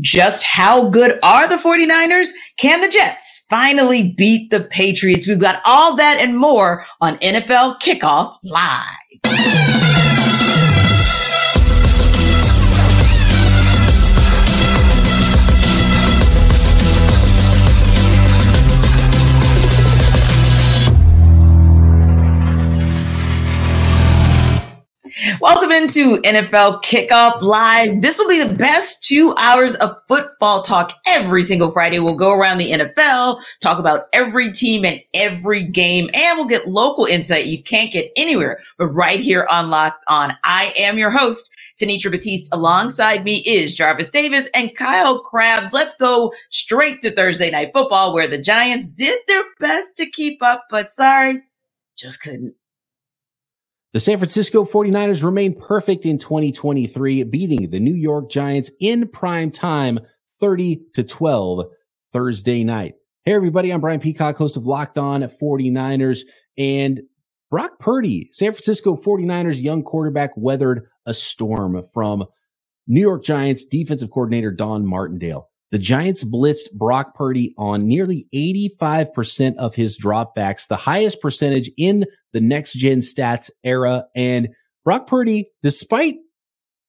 Just how good are the 49ers? Can the Jets finally beat the Patriots? We've got all that and more on NFL Kickoff Live. Welcome into NFL Kickoff Live. This will be the best two hours of football talk every single Friday. We'll go around the NFL, talk about every team and every game, and we'll get local insight you can't get anywhere but right here on Locked On. I am your host, Tanitra Batiste. Alongside me is Jarvis Davis and Kyle Crabbs. Let's go straight to Thursday Night Football, where the Giants did their best to keep up, but sorry, just couldn't. The San Francisco 49ers remain perfect in 2023, beating the New York Giants in prime time 30 to 12 Thursday night. Hey, everybody. I'm Brian Peacock, host of Locked On 49ers. And Brock Purdy, San Francisco 49ers young quarterback, weathered a storm from New York Giants defensive coordinator Don Martindale. The Giants blitzed Brock Purdy on nearly 85% of his dropbacks, the highest percentage in the next gen stats era. And Brock Purdy, despite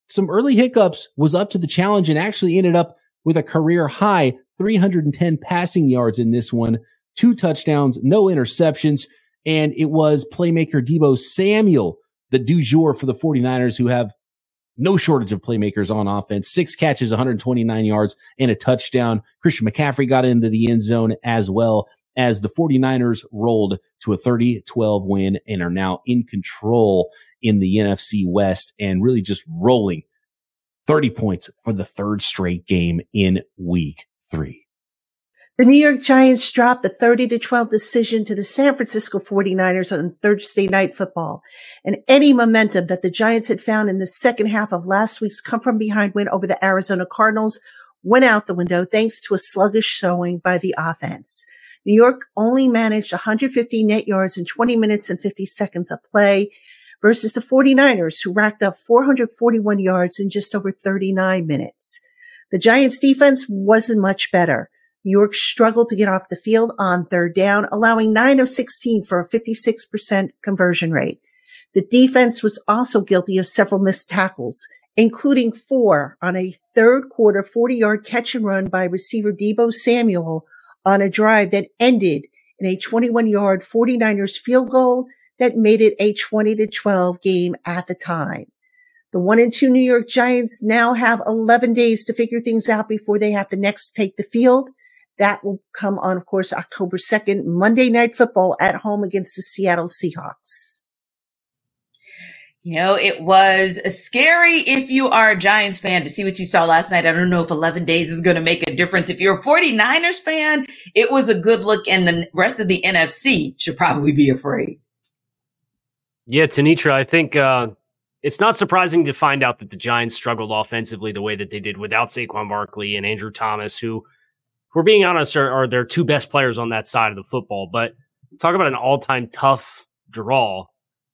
some early hiccups, was up to the challenge and actually ended up with a career high 310 passing yards in this one, two touchdowns, no interceptions. And it was playmaker Deebo Samuel, the du jour for the 49ers who have no shortage of playmakers on offense. Six catches, 129 yards and a touchdown. Christian McCaffrey got into the end zone as well as the 49ers rolled to a 30-12 win and are now in control in the NFC West and really just rolling 30 points for the third straight game in week three. The New York Giants dropped the 30 to 12 decision to the San Francisco 49ers on Thursday night football. And any momentum that the Giants had found in the second half of last week's come from behind win over the Arizona Cardinals went out the window thanks to a sluggish showing by the offense. New York only managed 150 net yards in 20 minutes and 50 seconds of play versus the 49ers who racked up 441 yards in just over 39 minutes. The Giants defense wasn't much better. York struggled to get off the field on third down, allowing 9 of 16 for a 56% conversion rate. The defense was also guilty of several missed tackles, including four on a third quarter 40 yard catch and run by receiver Deebo Samuel on a drive that ended in a 21 yard 49ers field goal that made it a 20 to 12 game at the time. The one and two New York Giants now have 11 days to figure things out before they have to next take the field. That will come on, of course, October 2nd, Monday Night Football at home against the Seattle Seahawks. You know, it was scary if you are a Giants fan to see what you saw last night. I don't know if 11 days is going to make a difference. If you're a 49ers fan, it was a good look, and the rest of the NFC should probably be afraid. Yeah, Tanitra, I think uh, it's not surprising to find out that the Giants struggled offensively the way that they did without Saquon Barkley and Andrew Thomas, who – we're being honest, are, are their two best players on that side of the football. But talk about an all time tough draw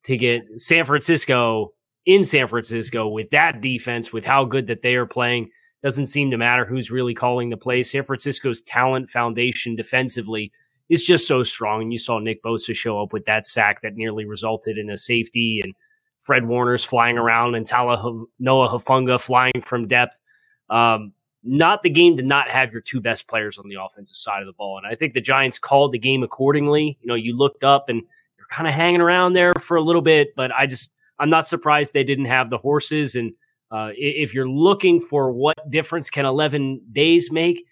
to get San Francisco in San Francisco with that defense, with how good that they are playing. Doesn't seem to matter who's really calling the play. San Francisco's talent foundation defensively is just so strong. And you saw Nick Bosa show up with that sack that nearly resulted in a safety and Fred Warner's flying around and Tala Noah Hufanga flying from depth. Um, not the game to not have your two best players on the offensive side of the ball. And I think the Giants called the game accordingly. You know, you looked up and you're kind of hanging around there for a little bit, but I just, I'm not surprised they didn't have the horses. And uh, if you're looking for what difference can 11 days make,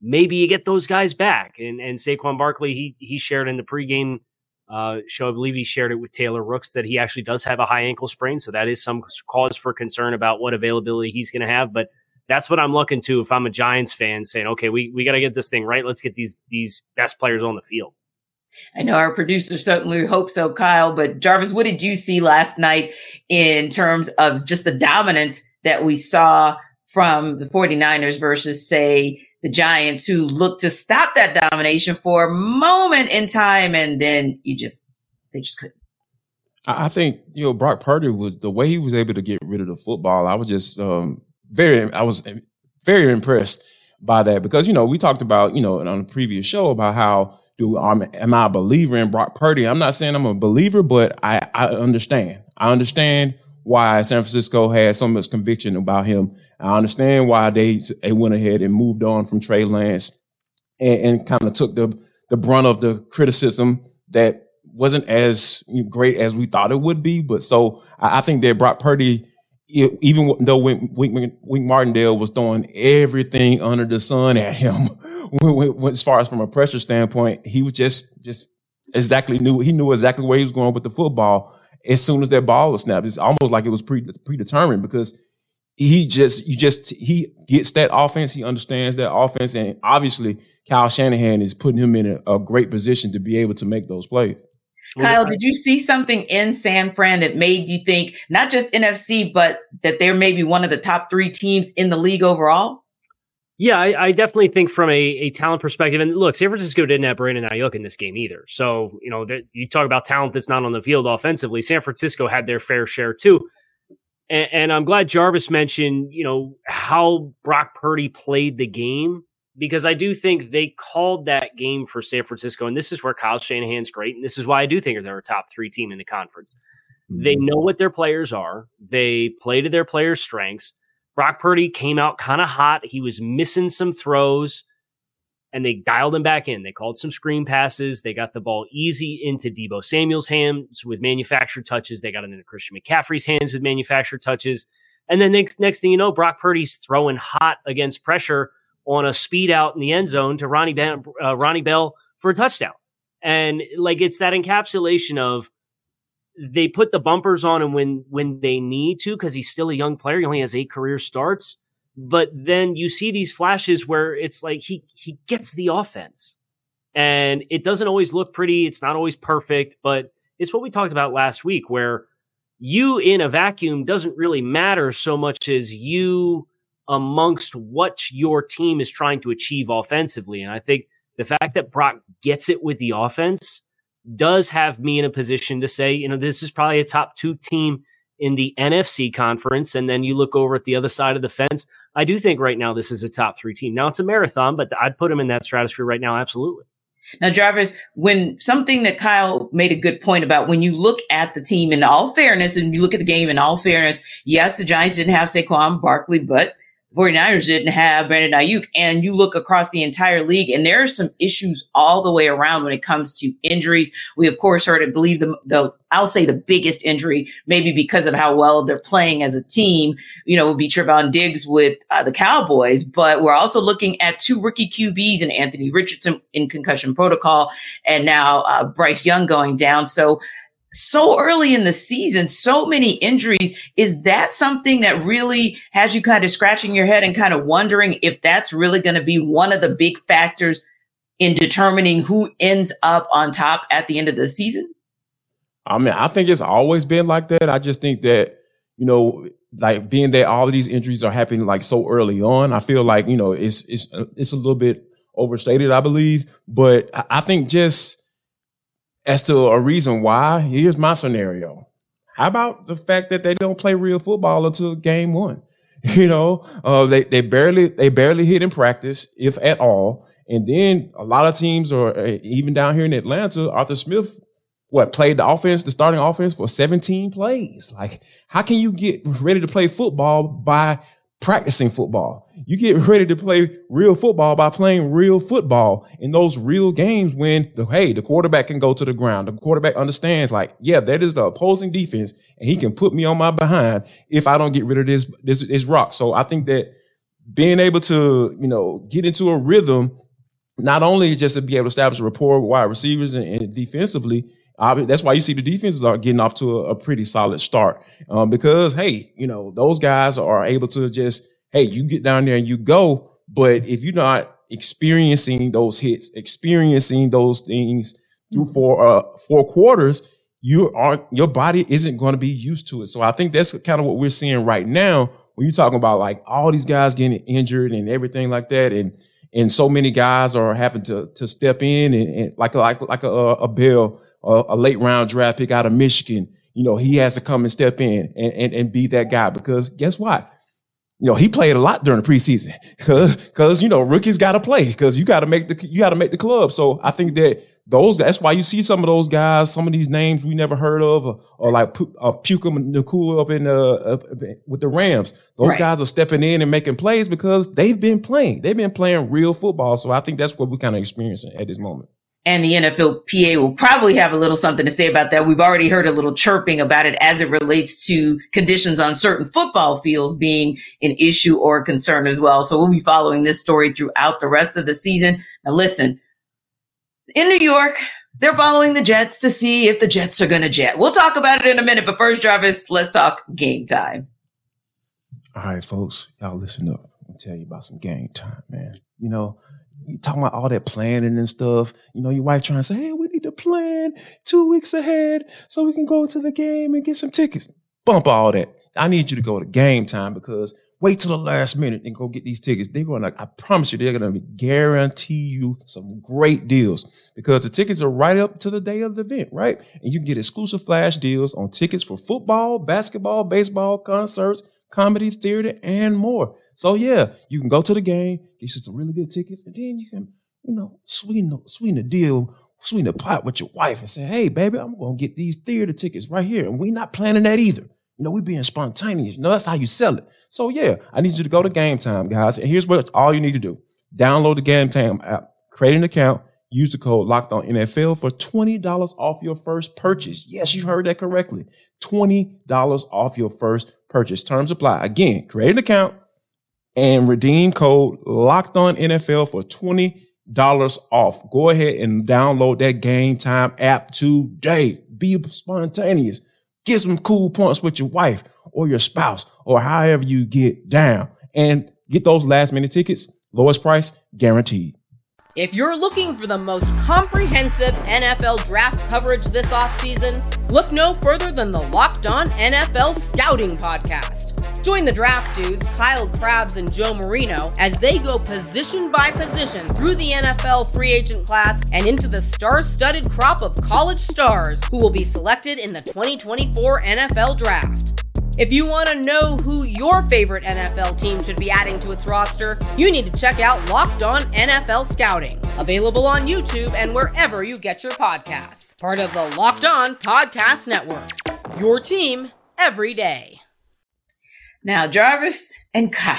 maybe you get those guys back. And, and Saquon Barkley, he, he shared in the pregame uh, show, I believe he shared it with Taylor Rooks that he actually does have a high ankle sprain. So that is some cause for concern about what availability he's going to have. But that's what I'm looking to if I'm a Giants fan saying, okay, we, we got to get this thing right. Let's get these these best players on the field. I know our producer certainly hopes so, Kyle. But Jarvis, what did you see last night in terms of just the dominance that we saw from the 49ers versus, say, the Giants, who looked to stop that domination for a moment in time, and then you just they just couldn't. I think you know Brock Purdy was the way he was able to get rid of the football. I was just um, very, I was very impressed by that because you know we talked about you know on a previous show about how do um, am am I a believer in Brock Purdy? I'm not saying I'm a believer, but I I understand. I understand why San Francisco had so much conviction about him. I understand why they they went ahead and moved on from Trey Lance and, and kind of took the the brunt of the criticism that wasn't as great as we thought it would be. But so I, I think that Brock Purdy, even though Wink, Wink, Wink, Martindale was throwing everything under the sun at him, as far as from a pressure standpoint, he was just just exactly knew he knew exactly where he was going with the football. As soon as that ball was snapped, it's almost like it was pre, predetermined because he just you just he gets that offense, he understands that offense, and obviously Kyle Shanahan is putting him in a, a great position to be able to make those plays. Kyle, did you see something in San Fran that made you think not just NFC, but that they're maybe one of the top three teams in the league overall? Yeah, I, I definitely think from a, a talent perspective, and look, San Francisco didn't have Brandon Aiyuk in this game either. So you know, you talk about talent that's not on the field offensively. San Francisco had their fair share too, and, and I'm glad Jarvis mentioned you know how Brock Purdy played the game because I do think they called that game for San Francisco, and this is where Kyle Shanahan's great, and this is why I do think they're a top three team in the conference. Mm-hmm. They know what their players are. They play to their players' strengths. Brock Purdy came out kind of hot. He was missing some throws, and they dialed him back in. They called some screen passes. They got the ball easy into Deebo Samuel's hands with manufactured touches. They got it into Christian McCaffrey's hands with manufactured touches. And then next, next thing you know, Brock Purdy's throwing hot against pressure on a speed out in the end zone to Ronnie, uh, Ronnie Bell for a touchdown. And like it's that encapsulation of they put the bumpers on him when when they need to because he's still a young player. He only has eight career starts. But then you see these flashes where it's like he he gets the offense. And it doesn't always look pretty. It's not always perfect, but it's what we talked about last week where you in a vacuum doesn't really matter so much as you amongst what your team is trying to achieve offensively. And I think the fact that Brock gets it with the offense does have me in a position to say, you know, this is probably a top two team in the NFC conference. And then you look over at the other side of the fence. I do think right now this is a top three team. Now it's a marathon, but I'd put them in that stratosphere right now. Absolutely. Now, Jarvis, when something that Kyle made a good point about when you look at the team in all fairness and you look at the game in all fairness, yes, the Giants didn't have Saquon Barkley, but 49ers didn't have Brandon Aiyuk. And you look across the entire league, and there are some issues all the way around when it comes to injuries. We, of course, heard, I believe, the, the I'll say the biggest injury, maybe because of how well they're playing as a team, you know, would be Trevon Diggs with uh, the Cowboys. But we're also looking at two rookie QBs and Anthony Richardson in concussion protocol, and now uh, Bryce Young going down. So so early in the season, so many injuries. Is that something that really has you kind of scratching your head and kind of wondering if that's really going to be one of the big factors in determining who ends up on top at the end of the season? I mean, I think it's always been like that. I just think that, you know, like being that all of these injuries are happening like so early on, I feel like, you know, it's, it's, it's a little bit overstated, I believe. But I think just, as to a reason why, here's my scenario. How about the fact that they don't play real football until game one? You know, uh, they they barely they barely hit in practice, if at all. And then a lot of teams, or uh, even down here in Atlanta, Arthur Smith, what played the offense, the starting offense for 17 plays. Like, how can you get ready to play football by practicing football. You get ready to play real football by playing real football in those real games when the hey, the quarterback can go to the ground. The quarterback understands like, yeah, that is the opposing defense and he can put me on my behind if I don't get rid of this this this rock. So I think that being able to, you know, get into a rhythm not only just to be able to establish a rapport with wide receivers and, and defensively, that's why you see the defenses are getting off to a, a pretty solid start um, because hey, you know those guys are able to just hey, you get down there and you go. But if you're not experiencing those hits, experiencing those things through four uh, four quarters, you aren't your body isn't going to be used to it. So I think that's kind of what we're seeing right now when you're talking about like all these guys getting injured and everything like that, and and so many guys are having to to step in and, and like like like a, a Bill, a, a, late round draft pick out of Michigan. You know, he has to come and step in and, and, and be that guy because guess what? You know, he played a lot during the preseason because, because, you know, rookies got to play because you got to make the, you got to make the club. So I think that those, that's why you see some of those guys, some of these names we never heard of, or, or like uh, Puka Nacua up in, uh, up with the Rams. Those right. guys are stepping in and making plays because they've been playing. They've been playing real football. So I think that's what we're kind of experiencing at this moment and the NFLPA will probably have a little something to say about that. We've already heard a little chirping about it as it relates to conditions on certain football fields being an issue or concern as well. So we'll be following this story throughout the rest of the season. Now, listen, in New York, they're following the Jets to see if the Jets are going to jet. We'll talk about it in a minute, but first, Jarvis, let's talk game time. All right, folks, y'all listen up. I'll tell you about some game time, man. You know, you talking about all that planning and stuff. You know, your wife trying to say, hey, we need to plan two weeks ahead so we can go to the game and get some tickets. Bump all that. I need you to go to game time because wait till the last minute and go get these tickets. They're going to, I promise you, they're going to guarantee you some great deals because the tickets are right up to the day of the event, right? And you can get exclusive flash deals on tickets for football, basketball, baseball, concerts, comedy, theater, and more. So yeah, you can go to the game, get you some really good tickets, and then you can, you know, sweeten the, sweeten the deal, sweeten the pot with your wife and say, hey, baby, I'm gonna get these theater tickets right here. And we're not planning that either. You know, we're being spontaneous. You know, that's how you sell it. So yeah, I need you to go to Game Time, guys. And here's what all you need to do. Download the Game Time app, create an account, use the code locked on NFL for $20 off your first purchase. Yes, you heard that correctly. $20 off your first purchase. Terms apply. Again, create an account, and redeem code locked on NFL for $20 off. Go ahead and download that game time app today. Be spontaneous. Get some cool points with your wife or your spouse or however you get down and get those last minute tickets. Lowest price guaranteed. If you're looking for the most comprehensive NFL draft coverage this offseason, look no further than the Locked On NFL Scouting Podcast. Join the draft dudes, Kyle Crabbs and Joe Marino, as they go position by position through the NFL free agent class and into the star studded crop of college stars who will be selected in the 2024 NFL Draft. If you want to know who your favorite NFL team should be adding to its roster, you need to check out Locked On NFL Scouting, available on YouTube and wherever you get your podcasts. Part of the Locked On Podcast Network. Your team every day. Now, Jarvis and Kyle,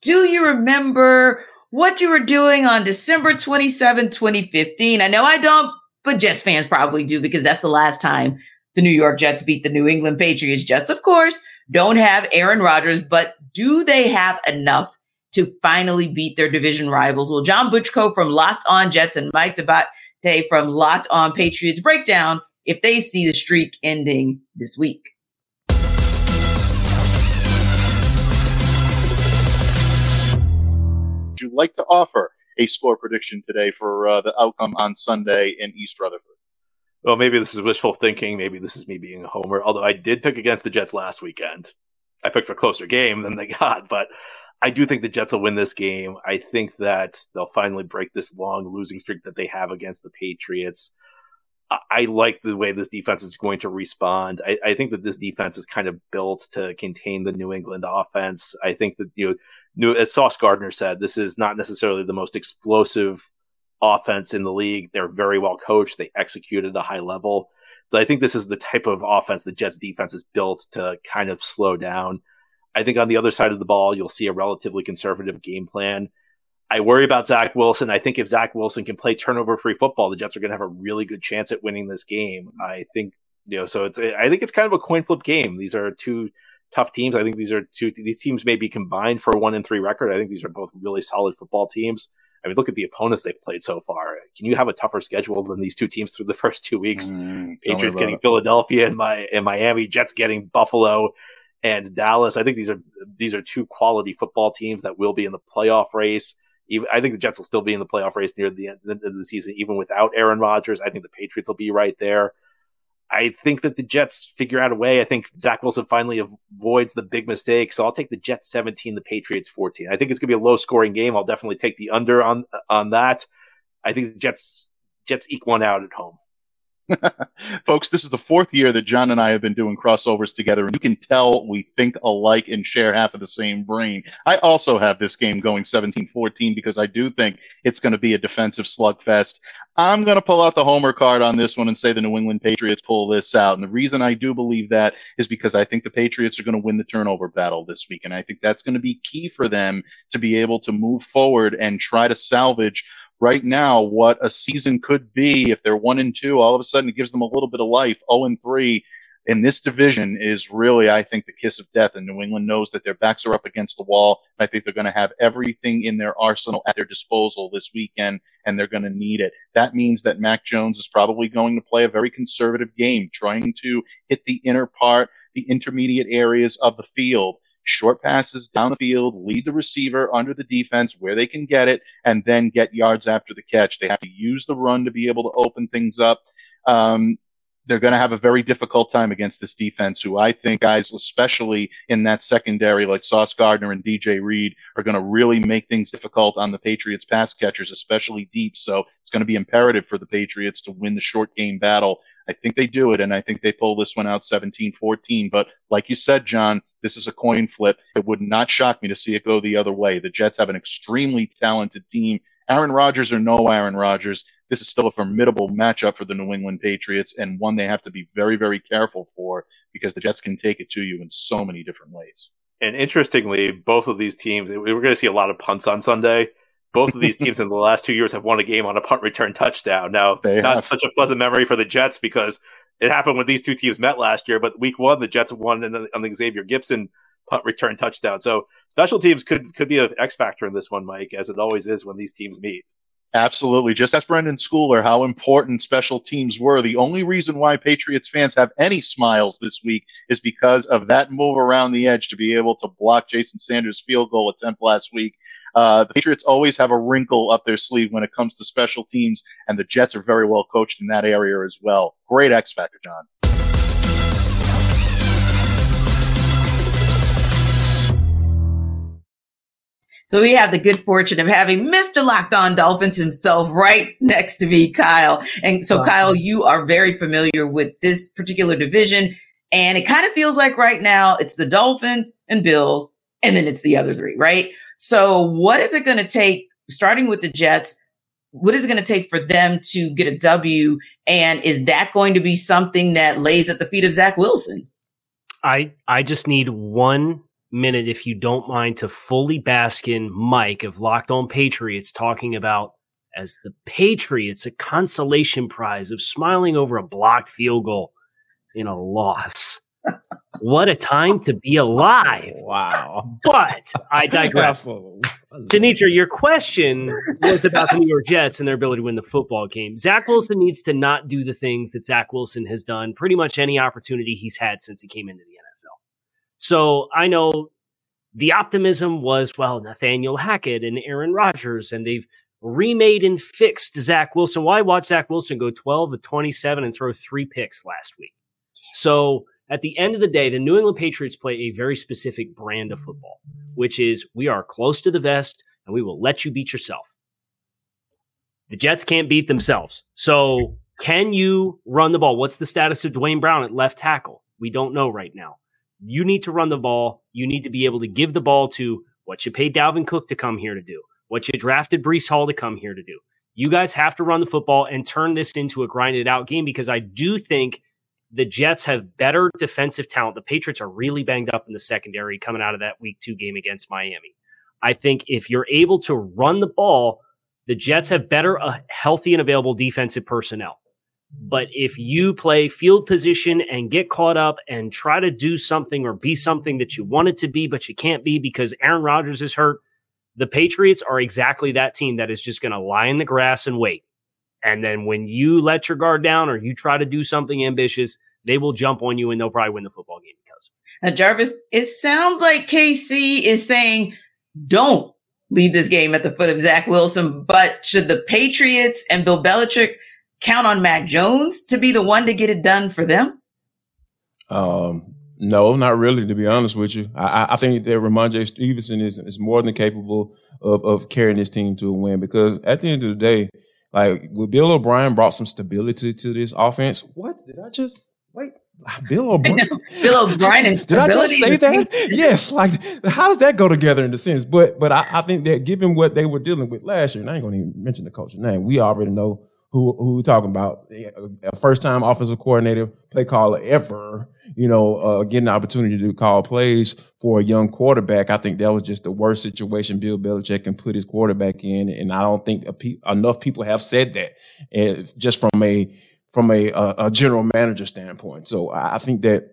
do you remember what you were doing on December 27, 2015? I know I don't, but Jets fans probably do because that's the last time the New York Jets beat the New England Patriots. Just, of course, don't have Aaron Rodgers, but do they have enough to finally beat their division rivals? Well, John Butchko from Locked On Jets and Mike D'Abate from Locked On Patriots breakdown if they see the streak ending this week. Would you like to offer a score prediction today for uh, the outcome on Sunday in East Rutherford? Well, maybe this is wishful thinking. Maybe this is me being a homer. Although I did pick against the Jets last weekend. I picked for a closer game than they got, but I do think the Jets will win this game. I think that they'll finally break this long losing streak that they have against the Patriots. I like the way this defense is going to respond. I, I, think that this defense is kind of built to contain the New England offense. I think that you know, as Sauce Gardner said, this is not necessarily the most explosive offense in the league. They're very well coached. They execute at a high level. But I think this is the type of offense the Jets defense is built to kind of slow down. I think on the other side of the ball, you'll see a relatively conservative game plan. I worry about Zach Wilson. I think if Zach Wilson can play turnover free football, the Jets are going to have a really good chance at winning this game. I think, you know, so it's, I think it's kind of a coin flip game. These are two tough teams. I think these are two, these teams may be combined for a one and three record. I think these are both really solid football teams. I mean, look at the opponents they've played so far. Can you have a tougher schedule than these two teams through the first two weeks? Mm, Patriots getting it. Philadelphia and my and Miami, Jets getting Buffalo and Dallas. I think these are these are two quality football teams that will be in the playoff race. Even, I think the Jets will still be in the playoff race near the end of the season, even without Aaron Rodgers. I think the Patriots will be right there. I think that the Jets figure out a way. I think Zach Wilson finally avoids the big mistake. So I'll take the Jets 17, the Patriots 14. I think it's going to be a low scoring game. I'll definitely take the under on, on that. I think the Jets, Jets eke one out at home. Folks, this is the fourth year that John and I have been doing crossovers together, and you can tell we think alike and share half of the same brain. I also have this game going 17 14 because I do think it's going to be a defensive slugfest. I'm going to pull out the homer card on this one and say the New England Patriots pull this out. And the reason I do believe that is because I think the Patriots are going to win the turnover battle this week. And I think that's going to be key for them to be able to move forward and try to salvage right now what a season could be if they're one and two. All of a sudden, it gives them a little bit of life. Zero oh and three in this division is really, I think, the kiss of death. And New England knows that their backs are up against the wall. I think they're going to have everything in their arsenal at their disposal this weekend, and they're going to need it. That means that Mac Jones is probably going to play a very conservative game, trying to hit the inner part, the intermediate areas of the field short passes down the field, lead the receiver under the defense where they can get it, and then get yards after the catch. They have to use the run to be able to open things up. Um, they're going to have a very difficult time against this defense, who I think guys, especially in that secondary, like Sauce Gardner and DJ Reed, are going to really make things difficult on the Patriots pass catchers, especially deep. So it's going to be imperative for the Patriots to win the short game battle. I think they do it, and I think they pull this one out 17 14. But like you said, John, this is a coin flip. It would not shock me to see it go the other way. The Jets have an extremely talented team. Aaron Rodgers or no Aaron Rodgers, this is still a formidable matchup for the New England Patriots and one they have to be very, very careful for because the Jets can take it to you in so many different ways. And interestingly, both of these teams, we're going to see a lot of punts on Sunday. Both of these teams in the last two years have won a game on a punt return touchdown. Now, they not have. such a pleasant memory for the Jets because it happened when these two teams met last year. But week one, the Jets won on the Xavier Gipson punt return touchdown. So special teams could could be an X factor in this one, Mike, as it always is when these teams meet. Absolutely. Just as Brenden Schooler, how important special teams were. The only reason why Patriots fans have any smiles this week is because of that move around the edge to be able to block Jason Sanders' field goal attempt last week. Uh, the Patriots always have a wrinkle up their sleeve when it comes to special teams, and the Jets are very well coached in that area as well. Great X factor, John. So we have the good fortune of having Mr. Locked On Dolphins himself right next to me, Kyle. And so, Kyle, you are very familiar with this particular division. And it kind of feels like right now it's the Dolphins and Bills, and then it's the other three, right? So, what is it going to take, starting with the Jets? What is it going to take for them to get a W? And is that going to be something that lays at the feet of Zach Wilson? I I just need one minute, if you don't mind, to fully bask in Mike of Locked On Patriots talking about as the Patriots a consolation prize of smiling over a blocked field goal in a loss. What a time to be alive. Wow. But I digress. Denitra, your question was about the New York Jets and their ability to win the football game. Zach Wilson needs to not do the things that Zach Wilson has done pretty much any opportunity he's had since he came into the NFL. so I know the optimism was, well, Nathaniel Hackett and Aaron Rodgers, and they've remade and fixed Zach Wilson. Why watch Zach Wilson go 12 to 27 and throw three picks last week? So at the end of the day, the New England Patriots play a very specific brand of football, which is we are close to the vest and we will let you beat yourself. The Jets can't beat themselves. So can you run the ball? What's the status of Duane Brown at left tackle? We don't know right now. You need to run the ball. You need to be able to give the ball to what you paid Dalvin Cook to come here to do, what you drafted Breece Hall to come here to do. You guys have to run the football and turn this into a grinded out game because I do think the Jets have better defensive talent. The Patriots are really banged up in the secondary coming out of that week two game against Miami. I think if you're able to run the ball, the Jets have better, uh, healthy, and available defensive personnel. But if you play field position and get caught up and try to do something or be something that you wanted to be, but you can't be because Aaron Rodgers is hurt, the Patriots are exactly that team that is just going to lie in the grass and wait. And then when you let your guard down or you try to do something ambitious, they will jump on you and they'll probably win the football game because. Now, Jarvis, it sounds like KC is saying, don't lead this game at the foot of Zach Wilson. But should the Patriots and Bill Belichick count on Mac Jones to be the one to get it done for them? Um, no, not really. To be honest with you, I, I think that Rhamondre Stevenson is is more than capable of of carrying this team to a win. Because at the end of the day, like Bill O'Brien brought some stability to this offense. What did I just wait? Bill O'Brien. Bill O'Brien and Did I just say that? yes. Like, how does that go together in the sense? But but I, I, think that given what they were dealing with last year, and I ain't gonna even mention the coach's name. We already know who who we're talking about. A first time offensive coordinator, play caller ever. You know, uh, getting the opportunity to call plays for a young quarterback. I think that was just the worst situation Bill Belichick can put his quarterback in, and I don't think enough people have said that. And just from a from a, a, a general manager standpoint. So I think that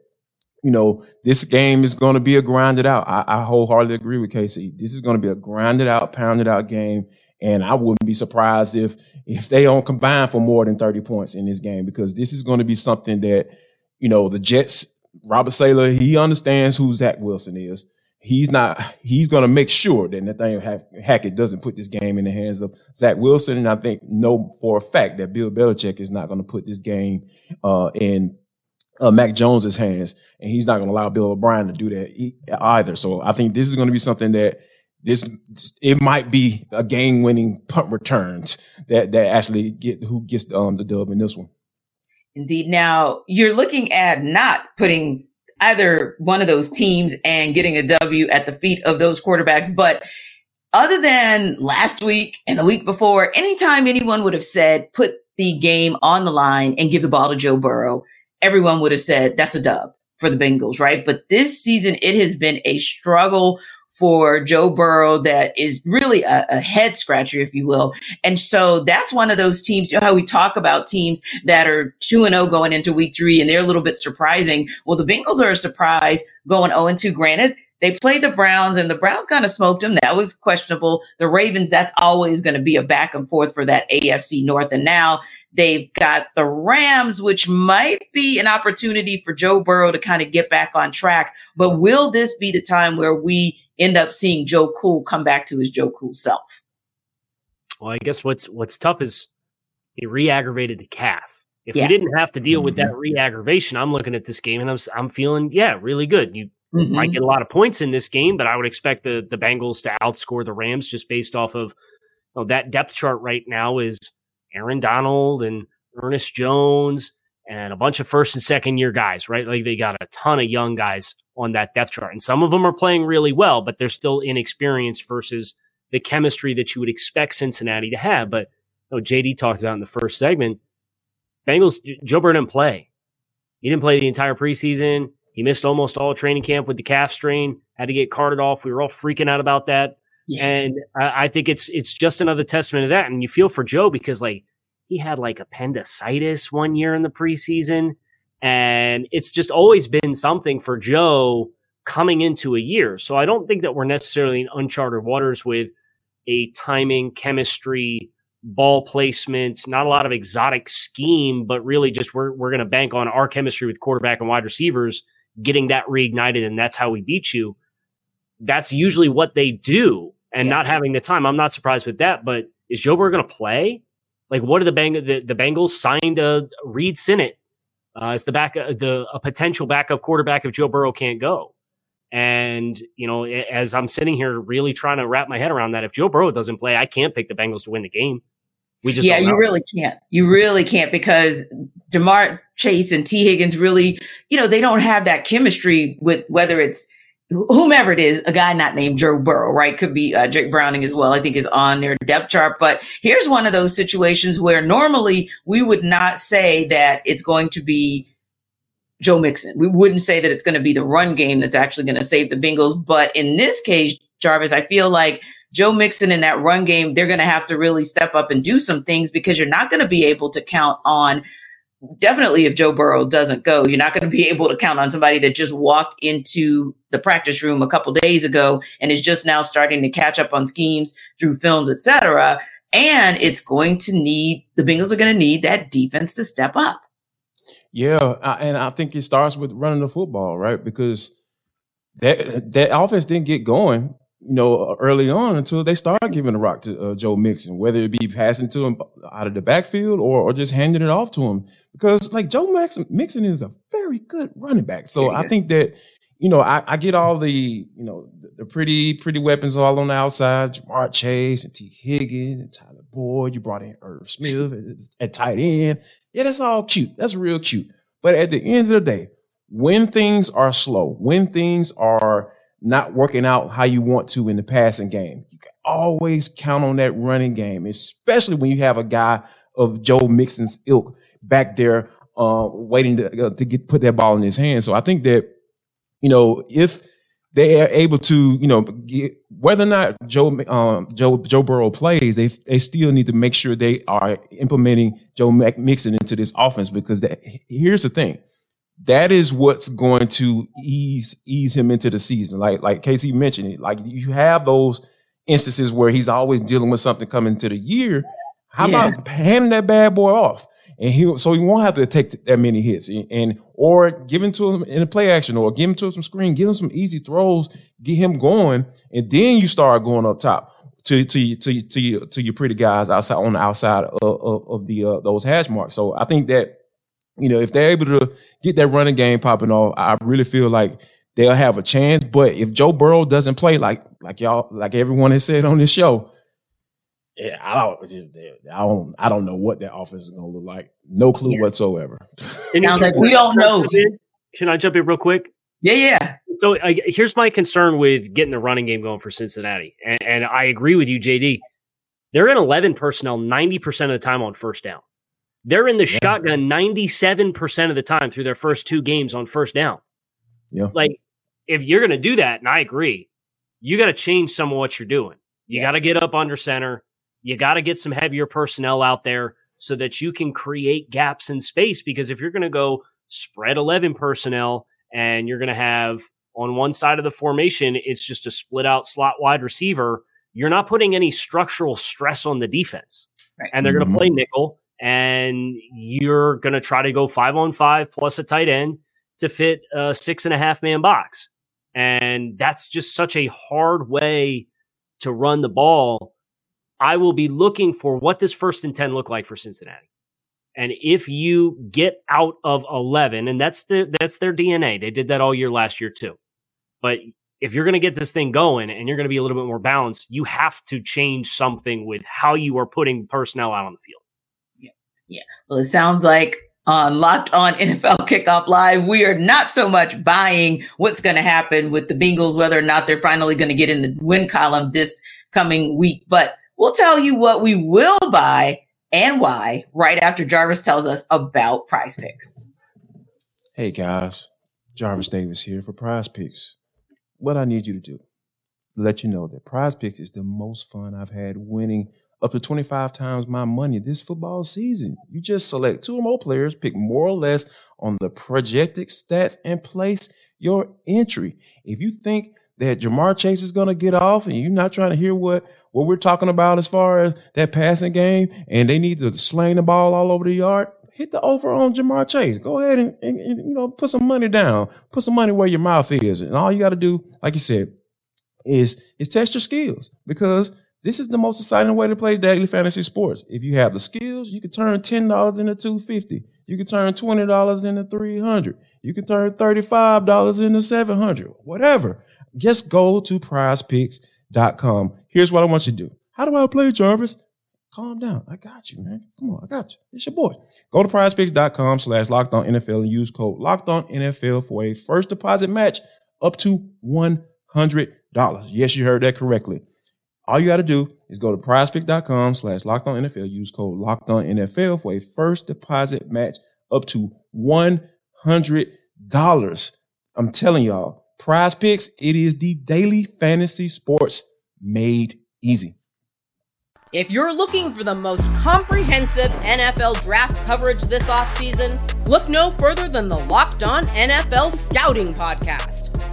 you know, this game is going to be a grinded out. I, I wholeheartedly agree with Casey. This is going to be a grinded out, pounded out game. And I wouldn't be surprised if if they don't combine for more than 30 points in this game because this is going to be something that, you know, the Jets, Robert Saleh, he understands who Zach Wilson is. He's not he's going to make sure that Nathaniel Hackett doesn't put this game in the hands of Zach Wilson, and I think know for a fact that Bill Belichick is not going to put this game uh, in uh, Mac Jones's hands, and he's not going to allow Bill O'Brien to do that either. So I think this is going to be something that this it might be a game winning punt returns that that actually get who gets um, the dub in this one. Indeed. Now you're looking at not putting either one of those teams and getting a W at the feet of those quarterbacks. But other than last week and the week before, anytime anyone would have said, put the game on the line and give the ball to Joe Burrow, everyone would have said, that's a dub for the Bengals, right? But this season, it has been a struggle for Joe Burrow that is really a, a, head scratcher, if you will. And so that's one of those teams, you know how we talk about teams that are 2 and 0 going into week three and they're a little bit surprising. Well, the Bengals are a surprise going 0 and 2. Granted, they played the Browns and the Browns kind of smoked them. That was questionable. The Ravens, that's always going to be a back and forth for that AFC North. And now They've got the Rams, which might be an opportunity for Joe Burrow to kind of get back on track. But will this be the time where we end up seeing Joe Cool come back to his Joe Cool self? Well, I guess what's what's tough is he re-aggravated the calf. If yeah. we didn't have to deal with that mm-hmm. re-aggravation, I'm looking at this game and I'm I'm feeling yeah really good. You mm-hmm. might get a lot of points in this game, but I would expect the the Bengals to outscore the Rams just based off of you know, that depth chart right now is Aaron Donald and Ernest Jones and a bunch of first and second year guys, right? Like they got a ton of young guys on that depth chart. And some of them are playing really well, but they're still inexperienced versus the chemistry that you would expect Cincinnati to have. But you know, JD talked about in the first segment, Bengals, Joe Burrow didn't play. He didn't play the entire preseason. He missed almost all training camp with the calf strain, had to get carted off. We were all freaking out about that. Yeah. And I, I think it's it's just another testament of that. And you feel for Joe because like he had like appendicitis one year in the preseason. And it's just always been something for Joe coming into a year. So I don't think that we're necessarily in uncharted waters with a timing, chemistry, ball placement, not a lot of exotic scheme, but really just we're we're going to bank on our chemistry with quarterback and wide receivers getting that reignited and that's how we beat you. That's usually what they do and yeah. not having the time. I'm not surprised with that. But is Joe Burrow going to play? Like, what are the Bang the, the Bengals signed a Reid Sinnett uh, as the back uh, the a potential backup quarterback if Joe Burrow can't go. And you know, as I'm sitting here really trying to wrap my head around that, if Joe Burrow doesn't play, I can't pick the Bengals to win the game. We just yeah, you really can't. You really can't because Ja'Marr Chase and Tee Higgins really, you know, they don't have that chemistry with whether it's whomever it is, a guy not named Joe Burrow, right? Could be uh, Jake Browning as well. I think is on their depth chart. But here's one of those situations where normally we would not say that it's going to be Joe Mixon. We wouldn't say that it's going to be the run game that's actually going to save the Bengals. But in this case, Jarvis, I feel like Joe Mixon in that run game, they're going to have to really step up and do some things because you're not going to be able to count on definitely if Joe Burrow doesn't go, you're not going to be able to count on somebody that just walked into the practice room a couple days ago and is just now starting to catch up on schemes through films, etc. And it's going to need the Bengals are going to need that defense to step up. Yeah, and I think it starts with running the football, right? Because that that offense didn't get going you know, early on until they start giving the rock to uh, Joe Mixon, whether it be passing to him out of the backfield or, or just handing it off to him. Because like Joe Mixon, Mixon is a very good running back. So yeah, I think that, you know, I, I, get all the, you know, the, the, pretty, pretty weapons all on the outside, Ja'Marr Chase and Tee Higgins and Tyler Boyd. You brought in Irv Smith at tight end. Yeah, that's all cute. That's real cute. But at the end of the day, when things are slow, when things are not working out how you want to in the passing game. You can always count on that running game, especially when you have a guy of Joe Mixon's ilk back there uh, waiting to, uh, to get put that ball in his hand. So I think that, you know, if they are able to, you know, get, whether or not Joe um, Joe Joe Burrow plays, they they still need to make sure they are implementing Joe Mixon into this offense because that, here's the thing that is what's going to ease ease him into the season. Like like Casey mentioned it. Like you have those instances where he's always dealing with something coming into the year. How yeah. about handing that bad boy off? And he so he won't have to take that many hits and, and or give him to him in a play action or give him to him some screen, give him some easy throws, get him going, and then you start going up top to to to to, to your pretty guys outside on the outside of, of, of the uh, those hash marks. So I think that you know, if they're able to get that running game popping off, I really feel like they'll have a chance. But if Joe Burrow doesn't play like like y'all like everyone has said on this show, yeah, I don't, I don't, I don't know what that offense is going to look like. No clue yeah. whatsoever. Sounds like we don't know. Can I jump in real quick? Yeah, yeah. So here's my concern with getting the running game going for Cincinnati, and, and I agree with you, JD. They're in 11 personnel 90% of the time on first down. They're in the yeah. shotgun 97% of the time through their first two games on first down. Yeah. Like, if you're going to do that, and I agree, you got to change some of what you're doing. You yeah. got to get up under center. You got to get some heavier personnel out there so that you can create gaps in space. Because if you're going to go spread 11 personnel and you're going to have on one side of the formation, it's just a split out slot wide receiver, you're not putting any structural stress on the defense. Right. And they're mm-hmm. going to play nickel and you're going to try to go five on five plus a tight end to fit a six and a half man box. And that's just such a hard way to run the ball. I will be looking for what does first and 10 look like for Cincinnati. And if you get out of 11, and that's the, that's their DNA. They did that all year last year too. But if you're going to get this thing going and you're going to be a little bit more balanced, you have to change something with how you are putting personnel out on the field. Yeah. Well, it sounds like on Locked On NFL Kickoff Live, we are not so much buying what's going to happen with the Bengals, whether or not they're finally going to get in the win column this coming week, but we'll tell you what we will buy and why right after Jarvis tells us about prize picks. Hey guys, Jarvis Davis here for prize picks. What I need you to do, let you know that prize picks is the most fun I've had winning up to 25 times my money this football season. You just select two or more players, pick more or less on the projected stats, and place your entry. If you think that Ja'Marr Chase is going to get off and you're not trying to hear what, what we're talking about as far as that passing game and they need to sling the ball all over the yard, hit the over on Ja'Marr Chase. Go ahead and, and, and, you know put some money down. Put some money where your mouth is. And all you got to do, like you said, is is test your skills because this is the most exciting way to play daily fantasy sports. If you have the skills, you can turn ten dollars into two fifty. You can turn twenty dollars into three hundred. You can turn thirty five dollars into seven hundred. Whatever. Just go to PrizePicks.com. Here's what I want you to do. How do I play, Jarvis? Calm down. I got you, man. Come on, I got you. It's your boy. Go to prizepicks.com slash locked on NFL and use code locked on NFL for a first deposit match up to $100. Yes, you heard that correctly. All you got to do is go to prizepick.com slash locked on NFL. Use code locked on NFL for a first deposit match up to $100. I'm telling y'all, prize picks, it is the daily fantasy sports made easy. If you're looking for the most comprehensive NFL draft coverage this offseason, look no further than the Locked On NFL Scouting Podcast.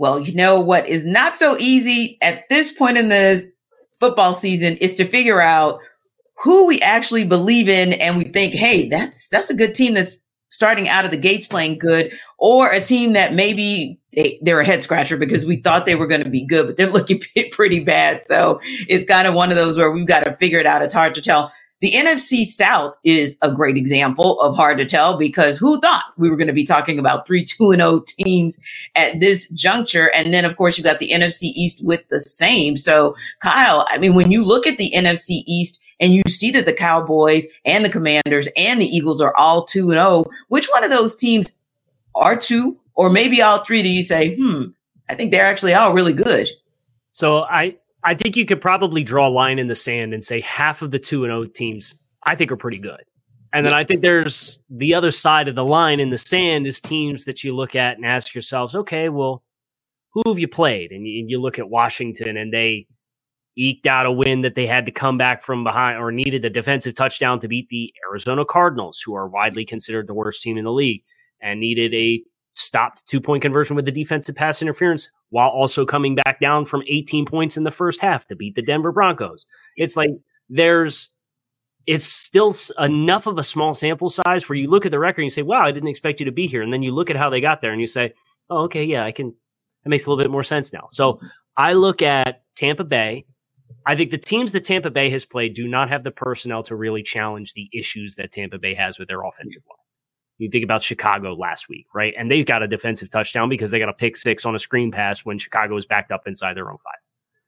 Well, you know what is not so easy at this point in the football season is to figure out who we actually believe in and we think, hey, that's that's a good team that's starting out of the gates playing good, or a team that maybe they, they're a head scratcher because we thought they were going to be good, but they're looking pretty bad. So it's kind of one of those where we've got to figure it out. It's hard to tell. The NFC South is a great example of hard to tell because who thought we were going to be talking about three 2 and 0 teams at this juncture? And then, of course, you got the NFC East with the same. So, Kyle, I mean, when you look at the NFC East, and you see that the Cowboys and the Commanders and the Eagles are all 2 and 0, which one of those teams are two or maybe all three do you say, hmm, I think they're actually all really good? So I I think you could probably draw a line in the sand and say half of the 2 and 0 teams I think are pretty good. And then I think there's the other side of the line in the sand is teams that you look at and ask yourselves, okay, well, who have you played? And you, you look at Washington and they eked out a win that they had to come back from behind or needed a defensive touchdown to beat the Arizona Cardinals, who are widely considered the worst team in the league, and needed a stopped two point conversion with the defensive pass interference while also coming back down from 18 points in the first half to beat the Denver Broncos. It's like there's it's still enough of a small sample size where you look at the record and you say, "Wow, I didn't expect you to be here," and then you look at how they got there and you say, "Oh, okay, yeah, I can." It makes a little bit more sense now. So I look at Tampa Bay. I think the teams that Tampa Bay has played do not have the personnel to really challenge the issues that Tampa Bay has with their offensive line. You think about Chicago last week, right? And they got a defensive touchdown because they got a pick six on a screen pass when Chicago was backed up inside their own five.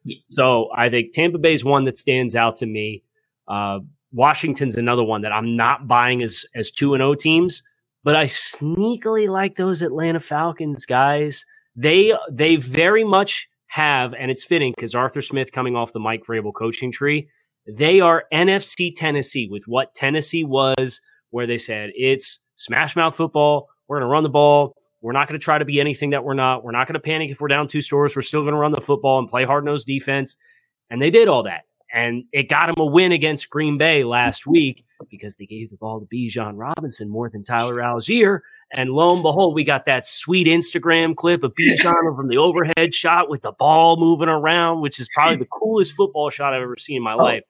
Yeah. So I think Tampa Bay's one that stands out to me. Uh, Washington's another one that I'm not buying as as two and O teams, but I sneakily like those Atlanta Falcons guys. They they very much have, and it's fitting because Arthur Smith coming off the Mike Vrabel coaching tree. They are NFC Tennessee with what Tennessee was, where they said it's smash mouth football. We're going to run the ball. We're not going to try to be anything that we're not. We're not going to panic if we're down two scores. We're still going to run the football and play hard nosed defense. And they did all that. And it got them a win against Green Bay last week because they gave the ball to Bijan Robinson more than Tyler Allgeier. And lo and behold, we got that sweet Instagram clip of Bijan from the overhead shot with the ball moving around, which is probably the coolest football shot I've ever seen in my oh. life.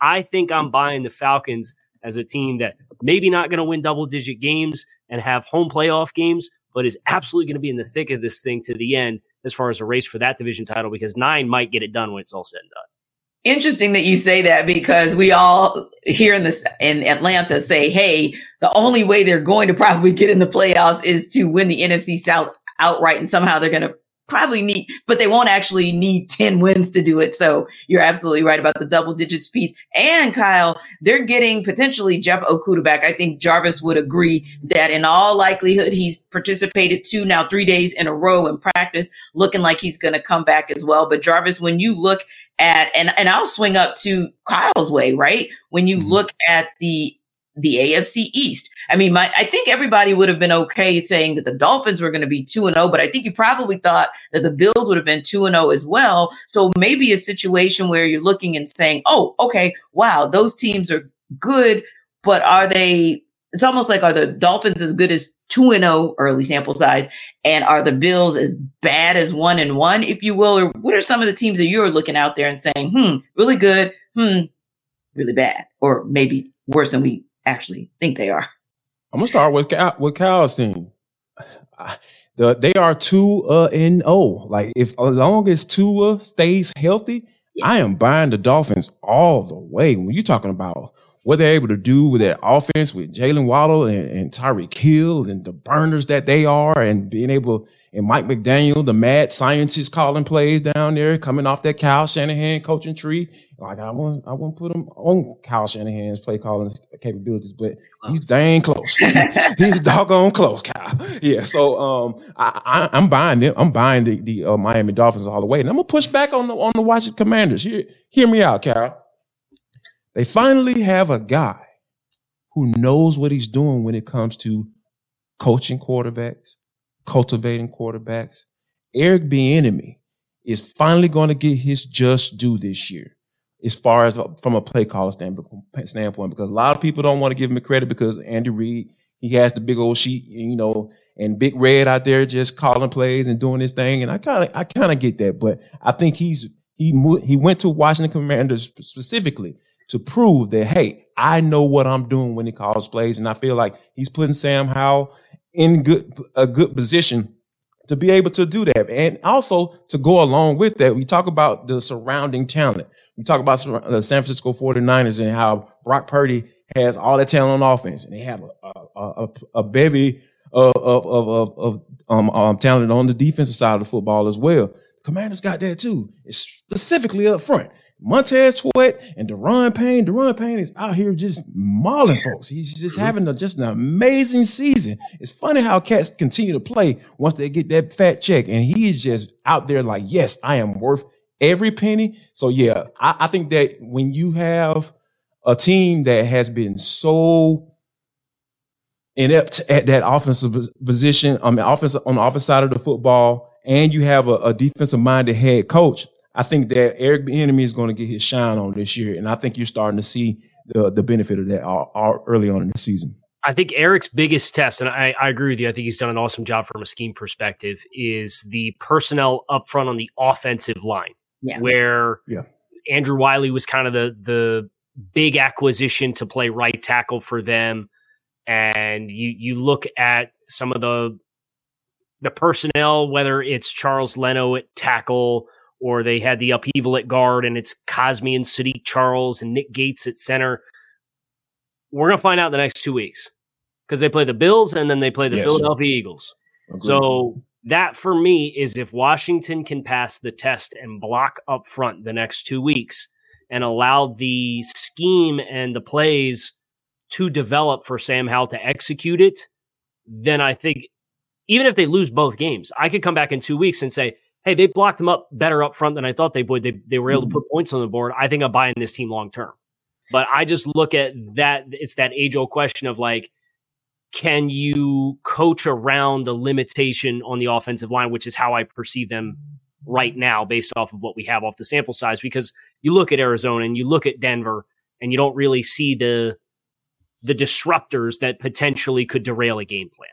I think I'm buying the Falcons as a team that maybe not going to win double digit games and have home playoff games, but is absolutely going to be in the thick of this thing to the end as far as a race for that division title because nine might get it done when it's all said and done. Interesting that you say that because we all here in this in Atlanta say, hey, the only way they're going to probably get in the playoffs is to win the NFC South outright, and somehow they're going to probably need, but they won't actually need 10 wins to do it. So you're absolutely right about the double digits piece. And Kyle, they're getting potentially Jeff Okudah back. I think Jarvis would agree that in all likelihood, he's participated two, now three days in a row in practice, looking like he's going to come back as well. But Jarvis, when you look at, and, and I'll swing up to Kyle's way, right? When you mm-hmm. look at the the AFC East. I mean, my, I think everybody would have been okay saying that the Dolphins were going to be 2 and 0, but I think you probably thought that the Bills would have been 2 and 0 as well. So maybe a situation where you're looking and saying, "Oh, okay, wow, those teams are good, but are they it's almost like are the Dolphins as good as 2 and 0 early sample size and are the Bills as bad as 1 and 1 if you will or what are some of the teams that you're looking out there and saying, "Hmm, really good, hmm, really bad," or maybe worse than we actually think they are. I'm gonna start with with Kyle's team. The, they are two uh, and oh. Like if as long as Tua stays healthy, I am buying the Dolphins all the way. When you're talking about what they're able to do with their offense with Jaylen Waddle and, and Tyreek Hill and the burners that they are, and being able and Mike McDaniel, the mad scientist calling plays down there, coming off that Kyle Shanahan coaching tree. Like I want, I won't put him on Kyle Shanahan's play calling capabilities, but he's dang close. he's doggone close, Kyle. Yeah. So um, I, I, am buying them. I'm buying the the uh, Miami Dolphins all the way, and I'm gonna push back on the on the Washington Commanders. Hear, hear me out, Kyle. They finally have a guy who knows what he's doing when it comes to coaching quarterbacks, cultivating quarterbacks. Eric Bieniemy is finally going to get his just due this year, as far as from a play caller standpoint, because a lot of people don't want to give him credit because Andy Reid he has the big old sheet, you know, and Big Red out there just calling plays and doing his thing, and I kind of I kind of get that, but I think he's he he went to Washington Commanders specifically to prove that hey, I know what I'm doing when he calls plays, and I feel like he's putting Sam Howell in good a good position to be able to do that. And also to go along with that, we talk about the surrounding talent. We talk about the San Francisco 49ers and how Brock Purdy has all that talent on offense and they have a, a, a, a bevy of, of, of, of um, um, talent on the defensive side of the football as well. Commanders got that too, it's specifically up front. Montez Sweat and Daron Payne. Daron Payne is out here just mauling folks. He's just mm-hmm. having a, just an amazing season. It's funny how cats continue to play once they get that fat check, and he is just out there like, yes, I am worth every penny. So yeah, I, I think that when you have a team that has been so inept at that offensive position, I mean, offense on the offensive side of the football, and you have a, a defensive minded head coach I think that Eric Bieniemy is going to get his shine on this year, and I think you're starting to see the the benefit of that all, all early on in the season. I think Eric's biggest test, and I, I, agree with you. I think he's done an awesome job from a scheme perspective. Is the personnel up front on the offensive line, yeah. where yeah. Andrew Wylie was kind of the the big acquisition to play right tackle for them, and you you look at some of the the personnel, whether it's Charles Leno at tackle or they had the upheaval at guard and it's Cosmi and Saahdiq Charles and Nick Gates at center. We're going to find out in the next two weeks because they play the Bills and then they play the yes. Philadelphia Eagles. Agreed. So that for me is if Washington can pass the test and block up front the next two weeks and allow the scheme and the plays to develop for Sam Howell to execute it, then I think even if they lose both games, I could come back in two weeks and say, hey, they blocked them up better up front than I thought they would. They, they were able to mm-hmm. put points on the board. I think I'm buying this team long term. But I just look at that. It's that age old question of like, can you coach around the limitation on the offensive line, which is how I perceive them right now based off of what we have off the sample size? Because you look at Arizona and you look at Denver and you don't really see the the disruptors that potentially could derail a game plan.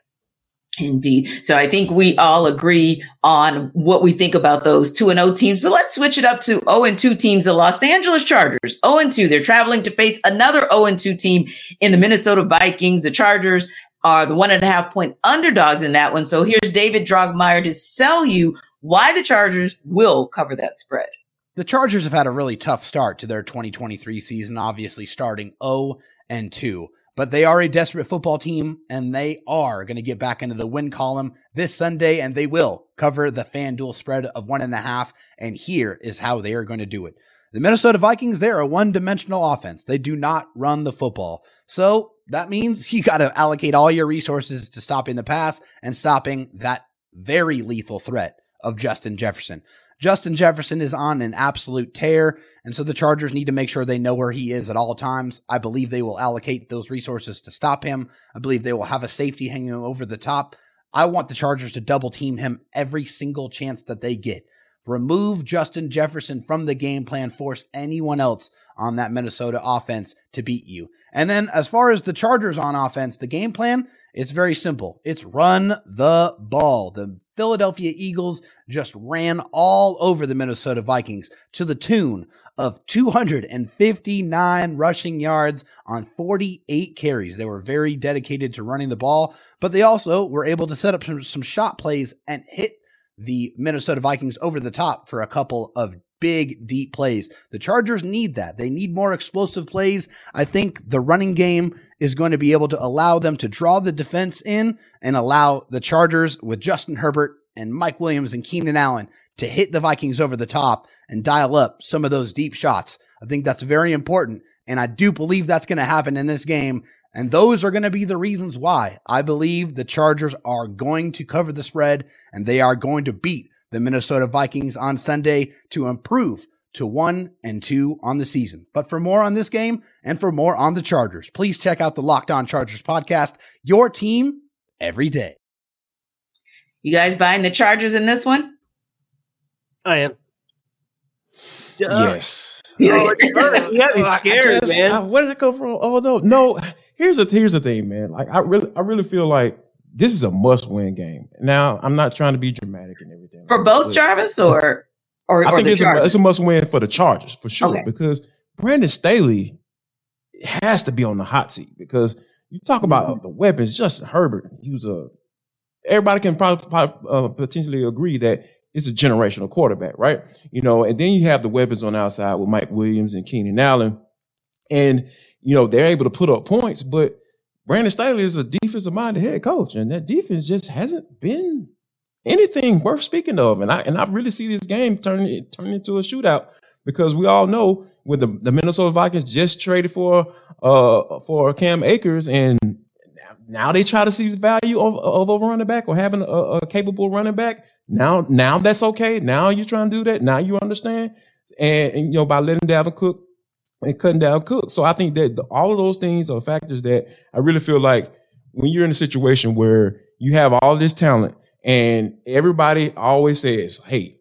Indeed. So I think we all agree on what we think about those 2 and 0 teams, but let's switch it up to 0 and 2 teams. The Los Angeles Chargers, 0 and 2. They're traveling to face another 0 and 2 team in the Minnesota Vikings. The Chargers are the one and a half point underdogs in that one. So here's David Drogmeyer to sell you why the Chargers will cover that spread. The Chargers have had a really tough start to their 2023 season, obviously starting 0 and 2. But they are a desperate football team, and they are going to get back into the win column this Sunday, and they will cover the FanDuel spread of one and a half. And here is how they are going to do it. The Minnesota Vikings, they're a one dimensional offense. They do not run the football. So that means you got to allocate all your resources to stopping the pass and stopping that very lethal threat of Justin Jefferson. Justin Jefferson is on an absolute tear. And so the Chargers need to make sure they know where he is at all times. I believe they will allocate those resources to stop him. I believe they will have a safety hanging over the top. I want the Chargers to double team him every single chance that they get. Remove Justin Jefferson from the game plan, force anyone else on that Minnesota offense to beat you. And then as far as the Chargers on offense, the game plan, it's very simple. It's run the ball. The Philadelphia Eagles just ran all over the Minnesota Vikings to the tune of 259 rushing yards on 48 carries. They were very dedicated to running the ball, but they also were able to set up some, some shot plays and hit the Minnesota Vikings over the top for a couple of big, deep plays. The Chargers need that. They need more explosive plays. I think the running game is going to be able to allow them to draw the defense in and allow the Chargers with Justin Herbert and Mike Williams and Keenan Allen to hit the Vikings over the top and dial up some of those deep shots. I think that's very important. And I do believe that's going to happen in this game. And those are going to be the reasons why I believe the Chargers are going to cover the spread and they are going to beat the Minnesota Vikings on Sunday to improve to one and two on the season. But for more on this game and for more on the Chargers, please check out the Locked On Chargers podcast, your team every day. You guys buying the Chargers in this one? I am. Yes. Oh, it's hurt. you got me I- I scared, guess- man. I- where did it go from? Oh no, no. Here's the here's the thing, man. Like I really I really feel like this is a must win game. Now I'm not trying to be dramatic and everything For both but Jarvis or or, I or think the it's a, it's a must win for the Chargers for sure Okay. because Brandon Staley has to be on the hot seat because you talk about Mm-hmm. the weapons. Justin Herbert, he was a everybody can probably, probably, uh, potentially agree that it's a generational quarterback, right? You know, and then you have the weapons on the outside with Mike Williams and Keenan Allen, and you know they're able to put up points, but Brandon Staley is a defensive minded head coach, and that defense just hasn't been anything worth speaking of. And I and I really see this game turning turning into a shootout because we all know with the, the Minnesota Vikings just traded for uh for Cam Akers and now, they try to see the value of, of a running back or having a, a capable running back. Now now that's okay. Now you're trying to do that. Now you understand. And, and, you know by letting Dalvin Cook and cutting down cooks. So I think that the, all of those things are factors that I really feel like when you're in a situation where you have all this talent and everybody always says, "Hey,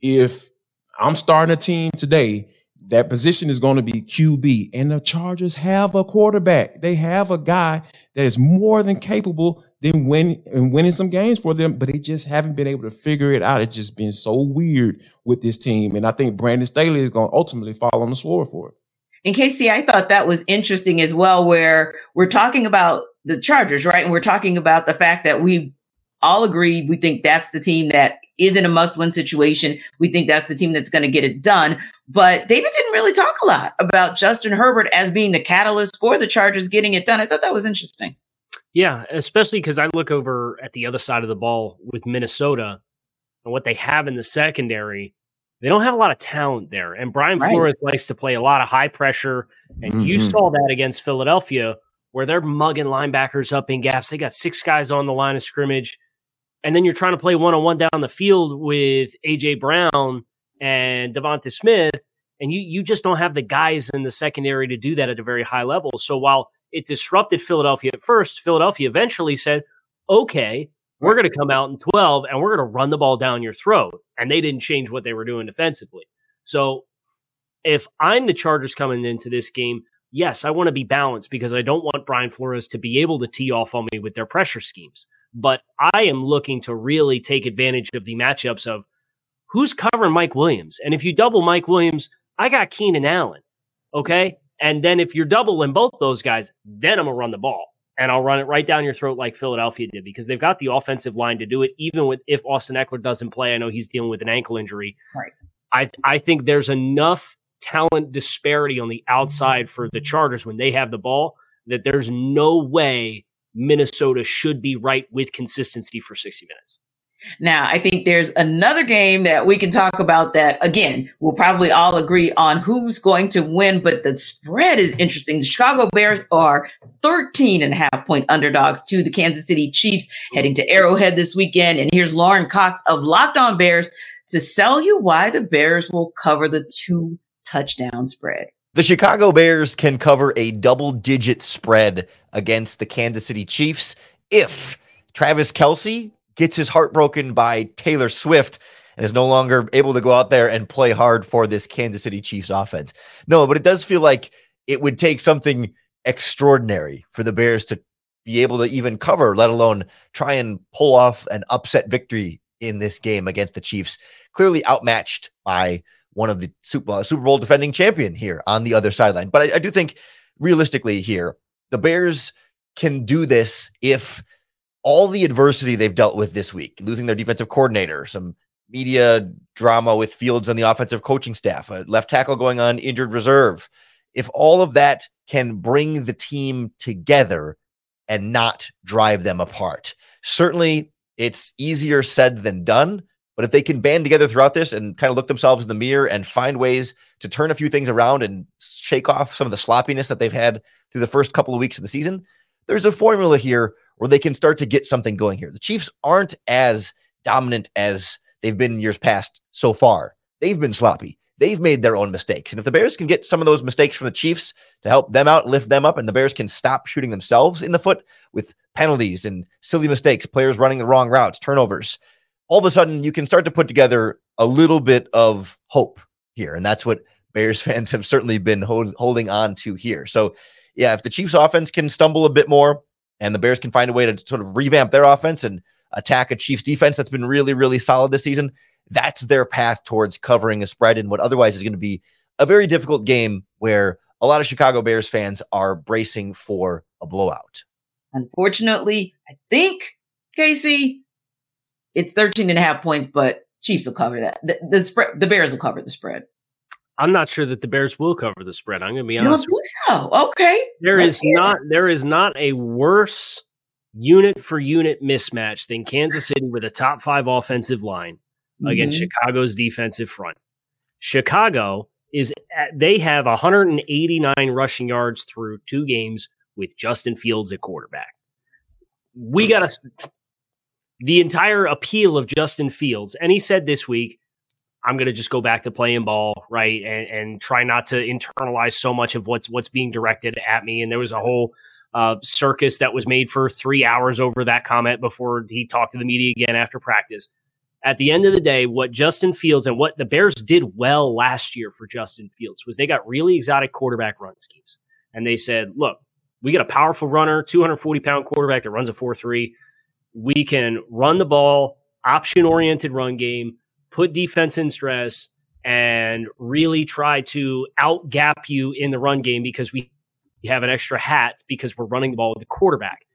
if I'm starting a team today, that position is going to be QB." And the Chargers have a quarterback. They have a guy that is more than capable than win and winning some games for them, but they just haven't been able to figure it out. It's just been so weird with this team, and I think Brandon Staley is going to ultimately fall on the sword for it. In Casey, I thought that was interesting as well, where we're talking about the Chargers, right? And we're talking about the fact that we all agree we think that's the team that is in a must win situation. We think that's the team that's going to get it done. But David didn't really talk a lot about Justin Herbert as being the catalyst for the Chargers getting it done. I thought that was interesting. Yeah, especially because I look over at the other side of the ball with Minnesota and what they have in the secondary. They don't have a lot of talent there. And Brian Right. Flores likes to play a lot of high pressure. And you Mhm. saw that against Philadelphia, where they're mugging linebackers up in gaps. They got six guys on the line of scrimmage. And then you're trying to play one on one down the field with AJ Brown and Devonta Smith. And you you just don't have the guys in the secondary to do that at a very high level. So while it disrupted Philadelphia at first, Philadelphia eventually said, okay, we're going to come out in 12 and we're going to run the ball down your throat. And they didn't change what they were doing defensively. So if I'm the Chargers coming into this game, yes, I want to be balanced because I don't want Brian Flores to be able to tee off on me with their pressure schemes. But I am looking to really take advantage of the matchups of who's covering Mike Williams. And if you double Mike Williams, I got Keenan Allen. Okay. And then if you're doubling both those guys, then I'm going to run the ball and I'll run it right down your throat like Philadelphia did because they've got the offensive line to do it. Even with if Austin Ekeler doesn't play, I know he's dealing with an ankle injury. Right. I I think there's enough talent disparity on the outside for the Chargers when they have the ball that there's no way Minnesota should be right with consistency for 60 minutes. Now, I think there's another game that we can talk about that again, we'll probably all agree on who's going to win, but the spread is interesting. The Chicago Bears are 13 and a half point underdogs to the Kansas City Chiefs heading to Arrowhead this weekend. And here's Lauren Cox of Locked On Bears to sell you why the Bears will cover the two touchdown spread. The Chicago Bears can cover a double digit spread against the Kansas City Chiefs if Travis Kelce gets his heart broken by Taylor Swift and is no longer able to go out there and play hard for this Kansas City Chiefs offense. No, but it does feel like it would take something extraordinary for the Bears to be able to even cover, let alone try and pull off an upset victory in this game against the Chiefs. Clearly outmatched by one of the Super, uh, Bowl defending champion here on the other sideline. But I, I do think realistically here, the Bears can do this if all the adversity they've dealt with this week, losing their defensive coordinator, some media drama with Fields and the offensive coaching staff, a left tackle going on injured reserve. If all of that can bring the team together and not drive them apart, certainly it's easier said than done. But if they can band together throughout this and kind of look themselves in the mirror and find ways to turn a few things around and shake off some of the sloppiness that they've had through the first couple of weeks of the season, there's a formula here where they can start to get something going here. The Chiefs aren't as dominant as they've been in years past so far. They've been sloppy. they've made their own mistakes. And if the Bears can get some of those mistakes from the Chiefs to help them out, lift them up, and the Bears can stop shooting themselves in the foot with penalties and silly mistakes, players running the wrong routes, turnovers, all of a sudden you can start to put together a little bit of hope here. And that's what Bears fans have certainly been hold, holding on to here. So, yeah, if the Chiefs offense can stumble a bit more and the Bears can find a way to sort of revamp their offense and attack a Chiefs defense that's been really, really solid this season, that's their path towards covering a spread in what otherwise is going to be a very difficult game where a lot of Chicago Bears fans are bracing for a blowout. Unfortunately, I think, Casey, it's 13 and a half points, but Chiefs will cover that. The, the spread, the Bears will cover the spread. I'm not sure that the Bears will cover the spread. I'm going to be honest. You don't think so? Okay. There Let's is it. not there is not a worse unit for unit mismatch than Kansas City with a top five offensive line against Mhm. Chicago's defensive front. Chicago is at, they have 189 rushing yards through two games with Justin Fields at quarterback. We got to the entire appeal of Justin Fields, and he said this week, I'm going to just go back to playing ball, right, and, and try not to internalize so much of what's what's being directed at me. And there was a whole uh, circus that was made for three hours over that comment before he talked to the media again after practice. At the end of the day, what Justin Fields and what the Bears did well last year for Justin Fields was they got really exotic quarterback run schemes, and they said, "Look, we got a powerful runner, 240 pound quarterback that runs a four three. We can run the ball, option oriented run game." Put defense in stress and really try to outgap you in the run game because we have an extra hat because we're running the ball with the quarterback.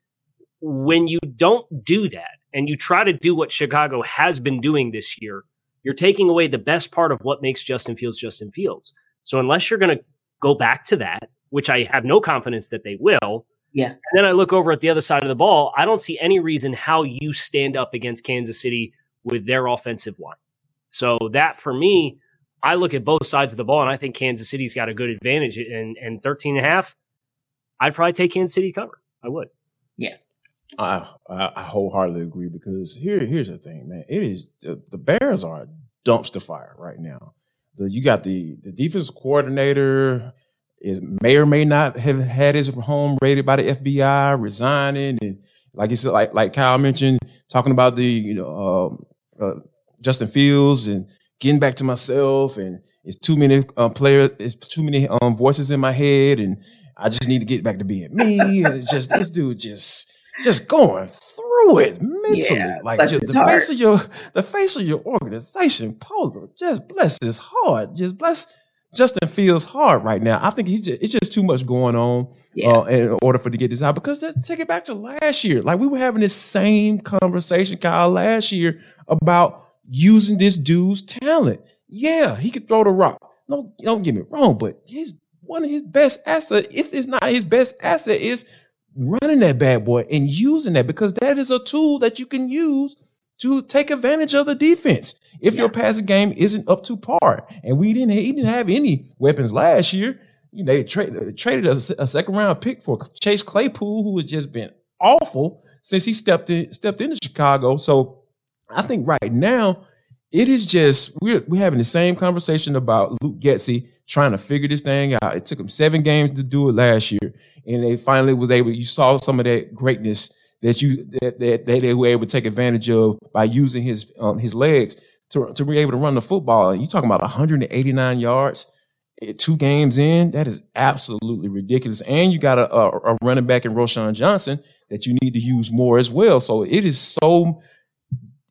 When you don't do that and you try to do what Chicago has been doing this year, you're taking away the best part of what makes Justin Fields Justin Fields. So unless you're going to go back to that, which I have no confidence that they will, Yeah. and then I look over at the other side of the ball, I don't see any reason how you stand up against Kansas City with their offensive line. So that for me, I look at both sides of the ball and I think Kansas City's got a good advantage and and 13 and a half, I'd probably take Kansas City cover. I would. Yeah. I, I I wholeheartedly agree because here here's the thing, man. It is the, the Bears are a dumpster fire right now. The, you got the the defense coordinator is may or may not have had his home raided by the FBI, resigning, and like you said, like like Kyle mentioned, talking about the you know um, uh, Justin Fields and getting back to myself, and it's too many uh, players, it's too many um, voices in my head, and I just need to get back to being me. And it's just this dude just just going through it mentally, Yeah, like just the heart. face of your the face of your organization, Polo. Just bless his heart. Just bless Justin Fields' heart right now. I think he's just, it's just too much going on Yeah. uh, in order for to get this out. Because let's take it back to last year. Like we were having this same conversation, Kyle, last year about using this dude's talent. Yeah, he could throw the rock. No, don't get me wrong, but his one of his best asset, if it's not his best asset, is running that bad boy and using that because that is a tool that you can use to take advantage of the defense if your passing game isn't up to par. And we didn't he didn't have any weapons last year. You know, they tra- traded a, a second round pick for Chase Claypool, who has just been awful since he stepped in stepped into Chicago. So I think right now it is just we're we're having the same conversation about Luke Getsy trying to figure this thing out. It took him seven games to do it last year, and they finally was able. You saw some of that greatness that you that, that, that they were able to take advantage of by using his um, his legs to to be able to run the football. And you talking about 189 yards. eh, Two games in, that is absolutely ridiculous. And you got a, a, a running back in Roschon Johnson that you need to use more as well. So it is so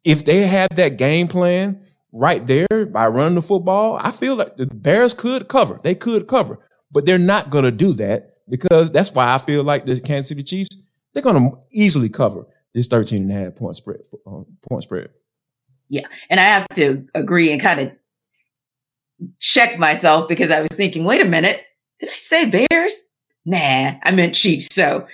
if they have that game plan right there by running the football, I feel like the Bears could cover. They could cover, but they're not going to do that because that's why I feel like the Kansas City Chiefs, they're going to easily cover this 13 and a half point spread. Um, point spread. Yeah. And I have to agree and kind of check myself because I was thinking, wait a minute, did I say Bears? Nah, I meant Chiefs. So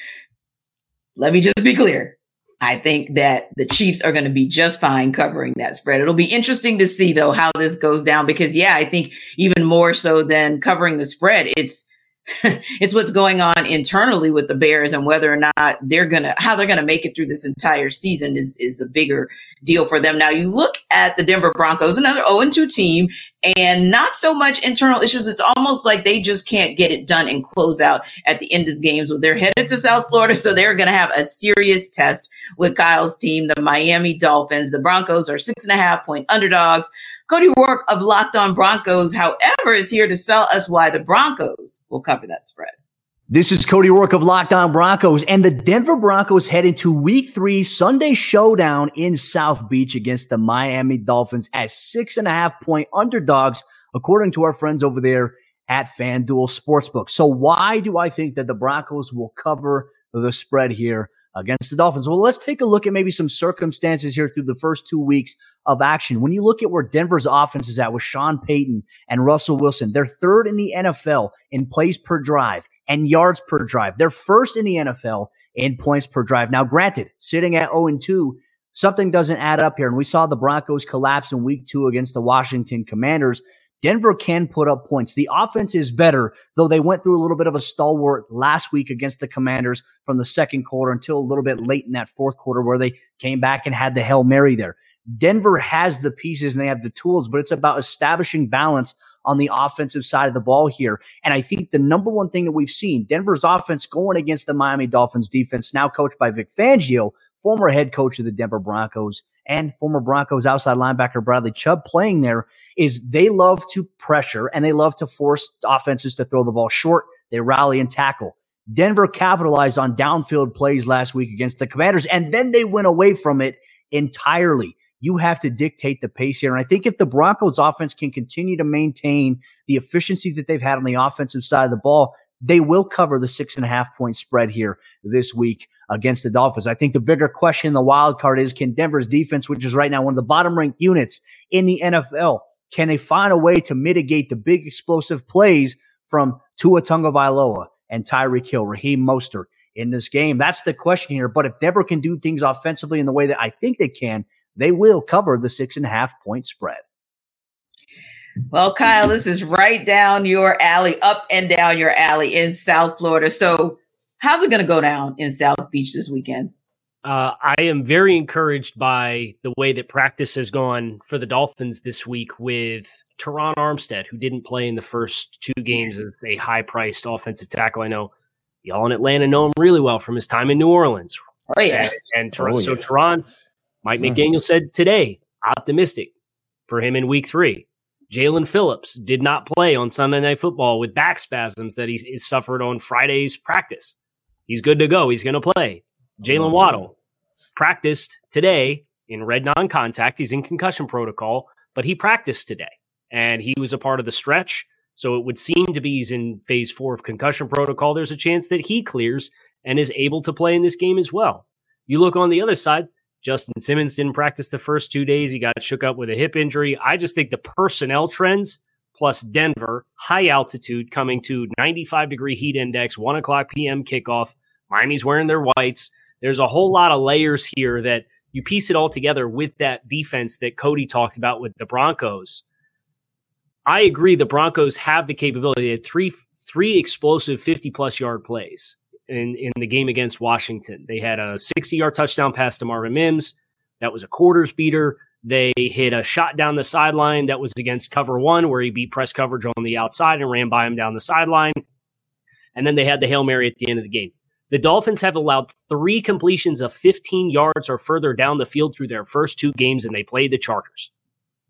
let me just be clear. I think that the Chiefs are going to be just fine covering that spread. It'll be interesting to see though how this goes down because yeah, I think even more so than covering the spread, it's it's what's going on internally with the Bears and whether or not they're gonna how they're gonna make it through this entire season is is a bigger deal for them. Now you look at the Denver Broncos, another 0-2 team, and not so much internal issues. It's almost like they just can't get it done and close out at the end of games. They're headed to South Florida, so they're gonna have a serious test with Kyle's team, the Miami Dolphins. The Broncos are six and a half point underdogs. Cody Roark of Locked On Broncos, however, is here to sell us why the Broncos will cover that spread. This is Cody Roark of Locked On Broncos, and the Denver Broncos head into week three Sunday showdown in South Beach against the Miami Dolphins as six and a half point underdogs, according to our friends over there at FanDuel Sportsbook. So why do I think that the Broncos will cover the spread here? against the Dolphins. Well, let's take a look at maybe some circumstances here through the first two weeks of action. When you look at where Denver's offense is at with Sean Payton and Russell Wilson, they're third in the NFL in plays per drive and yards per drive. They're first in the NFL in points per drive. Now, granted, sitting at 0 and 2, something doesn't add up here. And we saw the Broncos collapse in week two against the Washington Commanders. Denver can put up points. The offense is better, though they went through a little bit of a stalwart last week against the Commanders from the second quarter until a little bit late in that fourth quarter where they came back and had the Hail Mary there. Denver has the pieces and they have the tools, but it's about establishing balance on the offensive side of the ball here. And I think the number one thing that we've seen, Denver's offense going against the Miami Dolphins defense, now coached by Vic Fangio, former head coach of the Denver Broncos, and former Broncos outside linebacker Bradley Chubb playing there is they love to pressure and they love to force offenses to throw the ball short. They rally and tackle. Denver capitalized on downfield plays last week against the Commanders, and then they went away from it entirely. You have to dictate the pace here. And I think if the Broncos offense can continue to maintain the efficiency that they've had on the offensive side of the ball, they will cover the six and a half point spread here this week against the Dolphins. I think the bigger question the wild card is can Denver's defense, which is right now one of the bottom ranked units in the NFL, can they find a way to mitigate the big explosive plays from Tua Tagovailoa and Tyreek Hill, Raheem Mostert in this game? That's the question here. But if Denver can do things offensively in the way that I think they can, they will cover the six and a half point spread. Well, Kyle, this is right down your alley, up and down your alley in South Florida. So, how's it going to go down in South Beach this weekend? Uh, I am very encouraged by the way that practice has gone for the Dolphins this week with Terron Armstead, who didn't play in the first two games as a high priced offensive tackle. I know y'all in Atlanta know him really well from his time in New Orleans. Oh, yeah. And, and Ter- oh, so yeah. Mike mm-hmm. McDaniel said today, optimistic for him in week three. Jaelan Phillips did not play on Sunday Night Football with back spasms that he, he suffered on Friday's practice. He's good to go. He's going to play. Jaylen Waddle practiced today in red non contact. He's in concussion protocol, but he practiced today and he was a part of the stretch. So it would seem to be he's in phase four of concussion protocol. There's a chance that he clears and is able to play in this game as well. You look on the other side, Justin Simmons didn't practice the first two days. He got shook up with a hip injury. I just think the personnel trends plus Denver, high altitude coming to 95 degree heat index, 1 o'clock p.m. kickoff. Miami's wearing their whites. There's a whole lot of layers here that you piece it all together with that defense that Cody talked about with the Broncos. I agree the Broncos have the capability. They had three three explosive 50 plus yard plays in, in the game against Washington. They had a 60 yard touchdown pass to Marvin Mims. That was a quarters beater. They hit a shot down the sideline that was against cover one, where he beat press coverage on the outside and ran by him down the sideline. And then they had the Hail Mary at the end of the game. The Dolphins have allowed three completions of 15 yards or further down the field through their first two games, and they played the Chargers.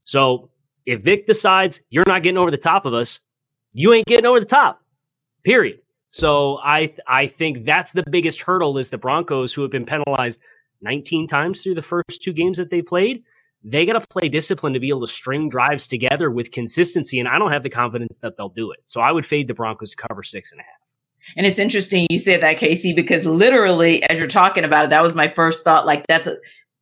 So if Vic decides you're not getting over the top of us, you ain't getting over the top. Period. So I I think that's the biggest hurdle is the Broncos who have been penalized 19 times through the first two games that they played. They got to play discipline to be able to string drives together with consistency, and I don't have the confidence that they'll do it. So I would fade the Broncos to cover six and a half. And it's interesting you said that, Casey, because literally, as you're talking about it, that was my first thought. Like that's a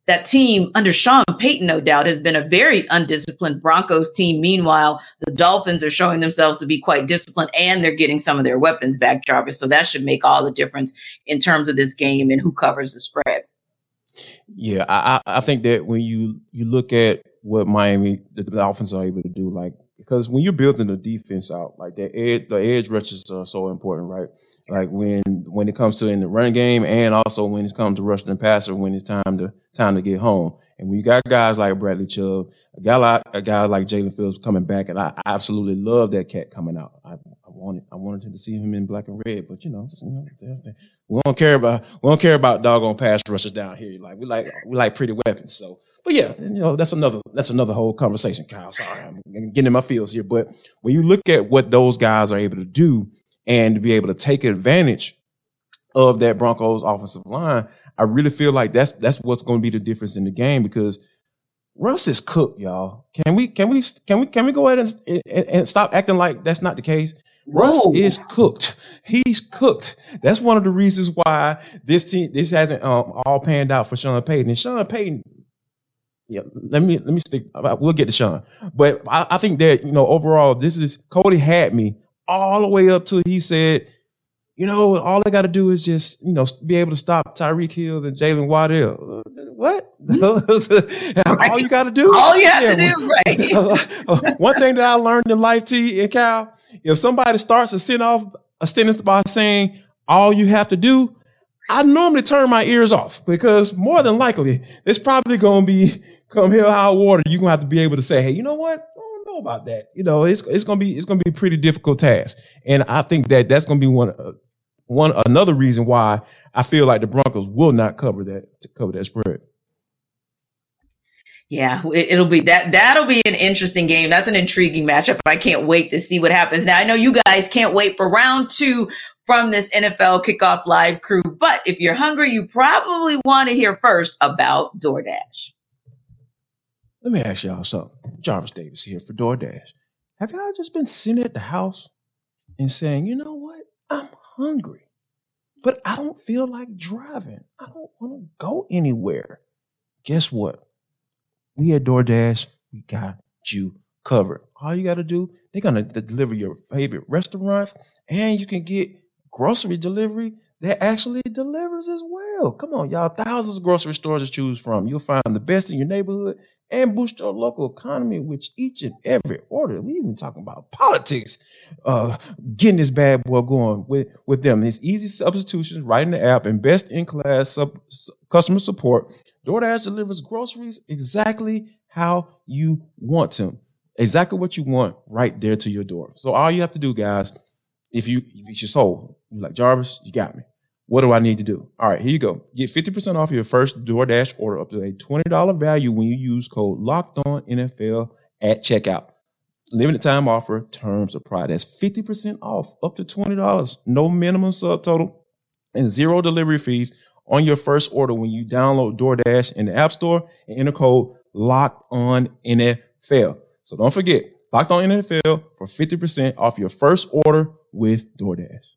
that team under Sean Payton, no doubt, has been a very undisciplined Broncos team. Meanwhile, the Dolphins are showing themselves to be quite disciplined and they're getting some of their weapons back, Jarvis. So that should make all the difference in terms of this game and who covers the spread. Yeah, I, I think that when you you look at what Miami the Dolphins are able to do, like because when you're building the defense out, like the edge, the edge rushes are so important, right? Like when when it comes to in the run game, and also when it comes to rushing the passer, when it's time to time to get home. And when you got guys like Bradley Chubb, a guy like a guy like Jaelan Phillips coming back, and I, I absolutely love that cat coming out. I, I wanted I wanted to see him in black and red, but you know, you know we don't care about we don't care about doggone pass rushers down here. Like we like we like pretty weapons. So, but yeah, you know, that's another that's another whole conversation, Kyle. Sorry, I'm getting in my feels here. But when you look at what those guys are able to do and to be able to take advantage of that Broncos offensive line, I really feel like that's that's what's going to be the difference in the game because Russ is cooked, y'all. Can we can we can we can we go ahead and, and, and stop acting like that's not the case? Russ Whoa. is cooked. He's cooked. That's one of the reasons why this team this hasn't um, all panned out for Sean Payton. And Sean Payton, yeah, let me let me stick. We'll get to Sean, but I, I think that you know overall, this is Cody had me all the way up to he said you know, all I got to do is just, you know, be able to stop Tyreek Hill and Jaylen Waddle. What? all you got to do? All you have yeah. to do, right? One thing that I learned in life, T and Cal, if somebody starts to send off a sentence by saying all you have to do, I normally turn my ears off because more than likely it's probably going to be come hell high water. You're going to have to be able to say, hey, you know what? Know about that. You know, it's it's gonna be it's gonna be a pretty difficult task, and I think that that's gonna be one uh, one another reason why I feel like the Broncos will not cover that to cover that spread. Yeah, it, will be that. That'll be an interesting game. That's an intriguing matchup. I can't wait to see what happens. Now I know you guys can't wait for round two from this NFL kickoff live crew. But if you're hungry, you probably want to hear first about DoorDash. Let me ask y'all something. Jarvis Davis here for DoorDash. Have y'all just been sitting at the house and saying, you know what? I'm hungry, but I don't feel like driving. I don't want to go anywhere. Guess what? We at DoorDash, we got you covered. All you got to do, they're going to deliver your favorite restaurants and you can get grocery delivery that actually delivers as well. Come on, y'all. Thousands of grocery stores to choose from. You'll find the best in your neighborhood and boost your local economy which each and every order. We even talking about politics, uh, getting this bad boy going with, with them. It's easy substitutions right in the app and best in class sub, customer support. DoorDash delivers groceries exactly how you want them. Exactly what you want right there to your door. So all you have to do, guys, if you if it's your soul, like Jarvis, you got me. What do I need to do? All right, here you go. Get 50% off your first DoorDash order up to a $20 value when you use code locked on NFL at checkout. Limited time offer, terms apply. That's 50% off up to $20. No minimum subtotal and zero delivery fees on your first order when you download DoorDash in the App Store and enter code locked on NFL. So don't forget, locked on NFL for 50% off your first order with DoorDash.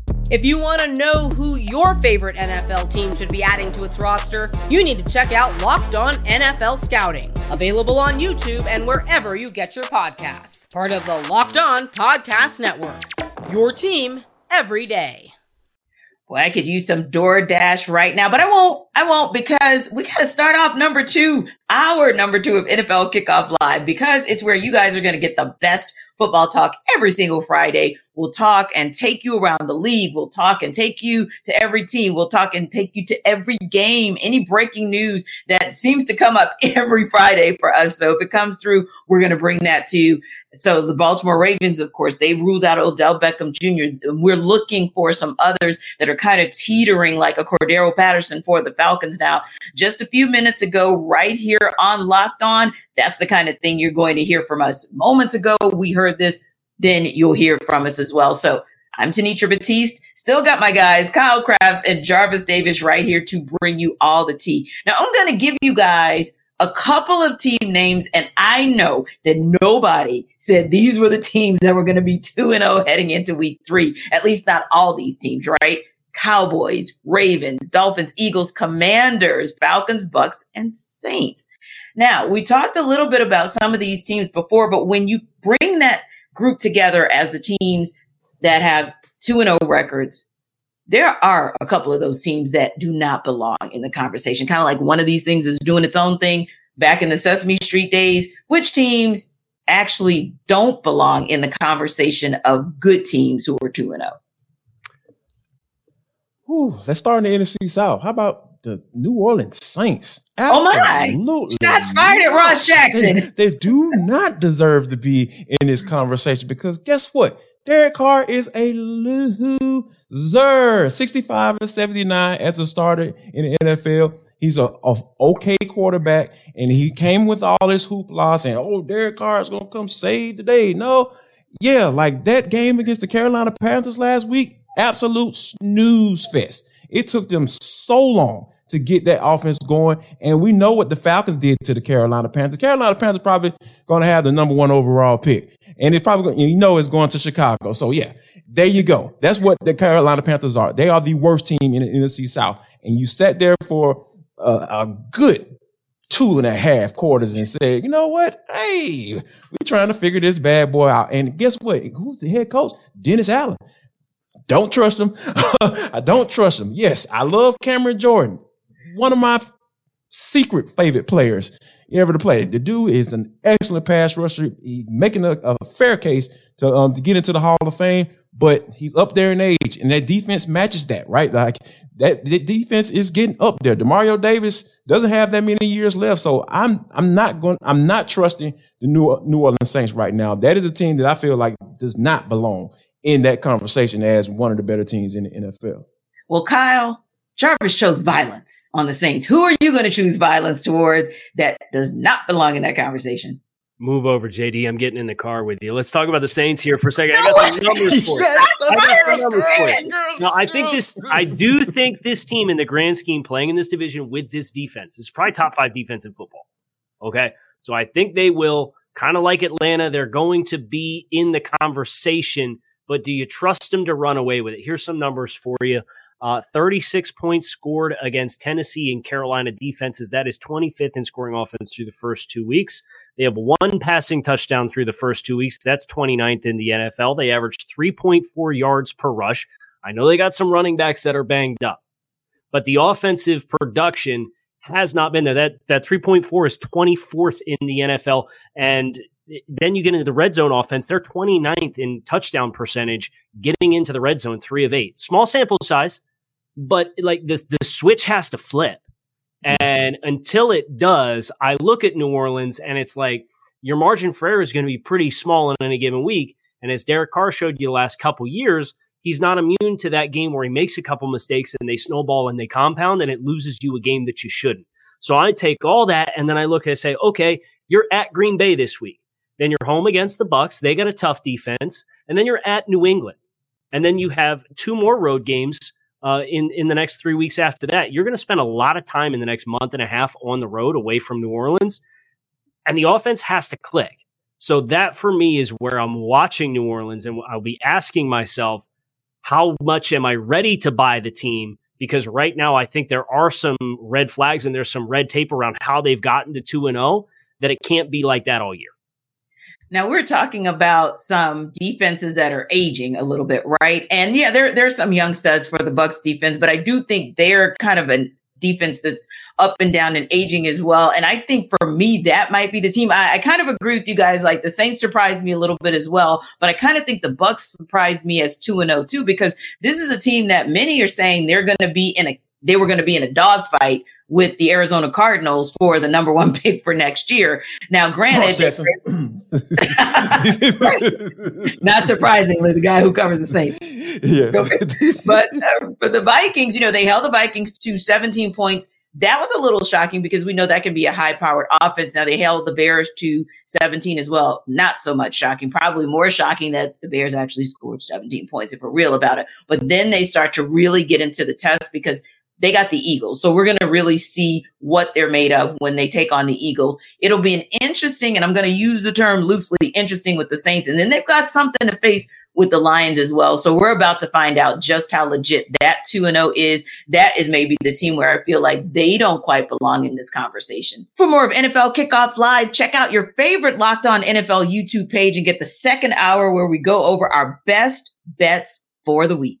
If you want to know who your favorite NFL team should be adding to its roster, you need to check out Locked On NFL Scouting, available on YouTube and wherever you get your podcasts. Part of the Locked On Podcast Network. Your team every day. Well, I could use some DoorDash right now, but I won't. I won't because we got to start off number two, our number two of NFL Kickoff Live, because it's where you guys are going to get the best football talk every single Friday. We'll talk and take you around the league. We'll talk and take you to every team. We'll talk and take you to every game, any breaking news that seems to come up every Friday for us. So if it comes through, we're going to bring that to you. So the Baltimore Ravens, of course, they ruled out Odell Beckham Jr. We're looking for some others that are kind of teetering like a Cordarrelle Patterson for the Falcons now. Just a few minutes ago, right here on Locked On, that's the kind of thing you're going to hear from us. Moments ago, we heard this, then you'll hear from us as well. So I'm Tanitra Batiste. Still got my guys, Kyle Crabbs and Jarvis Davis, right here to bring you all the tea. Now, I'm going to give you guys a couple of team names, and I know that nobody said these were the teams that were going to be 2 and 0 heading into week three. At least not all these teams, right? Cowboys, Ravens, Dolphins, Eagles, Commanders, Falcons, Bucs, and Saints. Now, we talked a little bit about some of these teams before, but when you bring that group together as the teams that have 2 and 0 records, there are a couple of those teams that do not belong in the conversation. Kind of like one of these things is doing its own thing back in the Sesame Street days. Which teams actually don't belong in the conversation of good teams who are 2 and 0? Ooh, let's start in the NFC South. How about the New Orleans Saints? Oh my! Shots fired at Ross Jackson. They, they do not deserve to be in this conversation because guess what? Derek Carr is a loser. 65 and 79 as a starter in the NFL. He's a, a okay quarterback, and he came with all this hoopla saying, "Oh, Derek Carr is gonna come save the day." No, yeah, like that game against the Carolina Panthers last week, absolute snooze fest. It took them so long to get that offense going, and we know what the Falcons did to the Carolina Panthers. Carolina Panthers probably going to have the number one overall pick, and it's probably you know it's going to Chicago. So yeah, there you go. That's what the Carolina Panthers are. They are the worst team in the NFC South, and you sat there for a, a good two and a half quarters and said, you know what? Hey, we're trying to figure this bad boy out. And guess what? Who's the head coach? Dennis Allen. Don't trust him. I don't trust him. Yes, I love Cameron Jordan. One of my secret favorite players ever to play. The dude is an excellent pass rusher. He's making a, a fair case to um, to get into the Hall of Fame, but he's up there in age, and that defense matches that, right? Like that, the defense is getting up there. Demario Davis doesn't have that many years left, so I'm I'm not going. I'm not trusting the New New Orleans Saints right now. That is a team that I feel like does not belong in that conversation as one of the better teams in the NFL. Well, Kyle, Jarvis chose violence on the Saints. Who are you going to choose violence towards that does not belong in that conversation? Move over, JD. I'm getting in the car with you. Let's talk about the Saints here for a second. I got some numbers. I got some numbers for you. No, I think this. I do think this team, in the grand scheme, playing in this division with this defense, is probably top five defense in football. Okay, so I think they will kind of like Atlanta. They're going to be in the conversation, but do you trust them to run away with it? Here's some numbers for you. Uh, 36 points scored against Tennessee and Carolina defenses. That is 25th in scoring offense through the first two weeks. They have one passing touchdown through the first two weeks. That's 29th in the NFL. They averaged 3.4 yards per rush. I know they got some running backs that are banged up, but the offensive production has not been there. That that 3.4 is 24th in the NFL. And then you get into the red zone offense. They're 29th in touchdown percentage, getting into the red zone, three of eight. Small sample size, but like the, the switch has to flip. And until it does, I look at New Orleans and it's like your margin for error is going to be pretty small in any given week. And as Derek Carr showed you the last couple years, he's not immune to that game where he makes a couple mistakes and they snowball and they compound and it loses you a game that you shouldn't. So I take all that and then I look and say, okay, you're at Green Bay this week. Then you're home against the Bucs. They got a tough defense, and then you're at New England, and then you have two more road games uh, in in the next three weeks after that. You're going to spend a lot of time in the next month and a half on the road away from New Orleans, and the offense has to click. So that for me is where I'm watching New Orleans, and I'll be asking myself, how much am I ready to buy the team? Because right now, I think there are some red flags and there's some red tape around how they've gotten to two and zero oh, that it can't be like that all year. Now we're talking about some defenses that are aging a little bit, right? And yeah, there there's some young studs for the Bucs defense, but I do think they're kind of a defense that's up and down and aging as well. And I think for me, that might be the team. I, I kind of agree with you guys. Like the Saints surprised me a little bit as well, but I kind of think the Bucs surprised me as two and oh too because this is a team that many are saying they're going to be in a they were going to be in a dogfight with the Arizona Cardinals for the number one pick for next year. Now, granted, not surprisingly, the guy who covers the Saints. Yeah. but uh, for the Vikings, you know, they held the Vikings to 17 points. That was a little shocking because we know that can be a high powered offense. Now they held the Bears to 17 as well. Not so much shocking, probably more shocking that the Bears actually scored 17 points if we're real about it. But then they start to really get into the test because they got the Eagles. So we're going to really see what they're made of when they take on the Eagles. It'll be an interesting, and I'm going to use the term loosely, interesting with the Saints. And then they've got something to face with the Lions as well. So we're about to find out just how legit that 2 0 is. That is maybe the team where I feel like they don't quite belong in this conversation. For more of NFL Kickoff Live, check out your favorite Locked On NFL YouTube page and get the second hour where we go over our best bets for the week.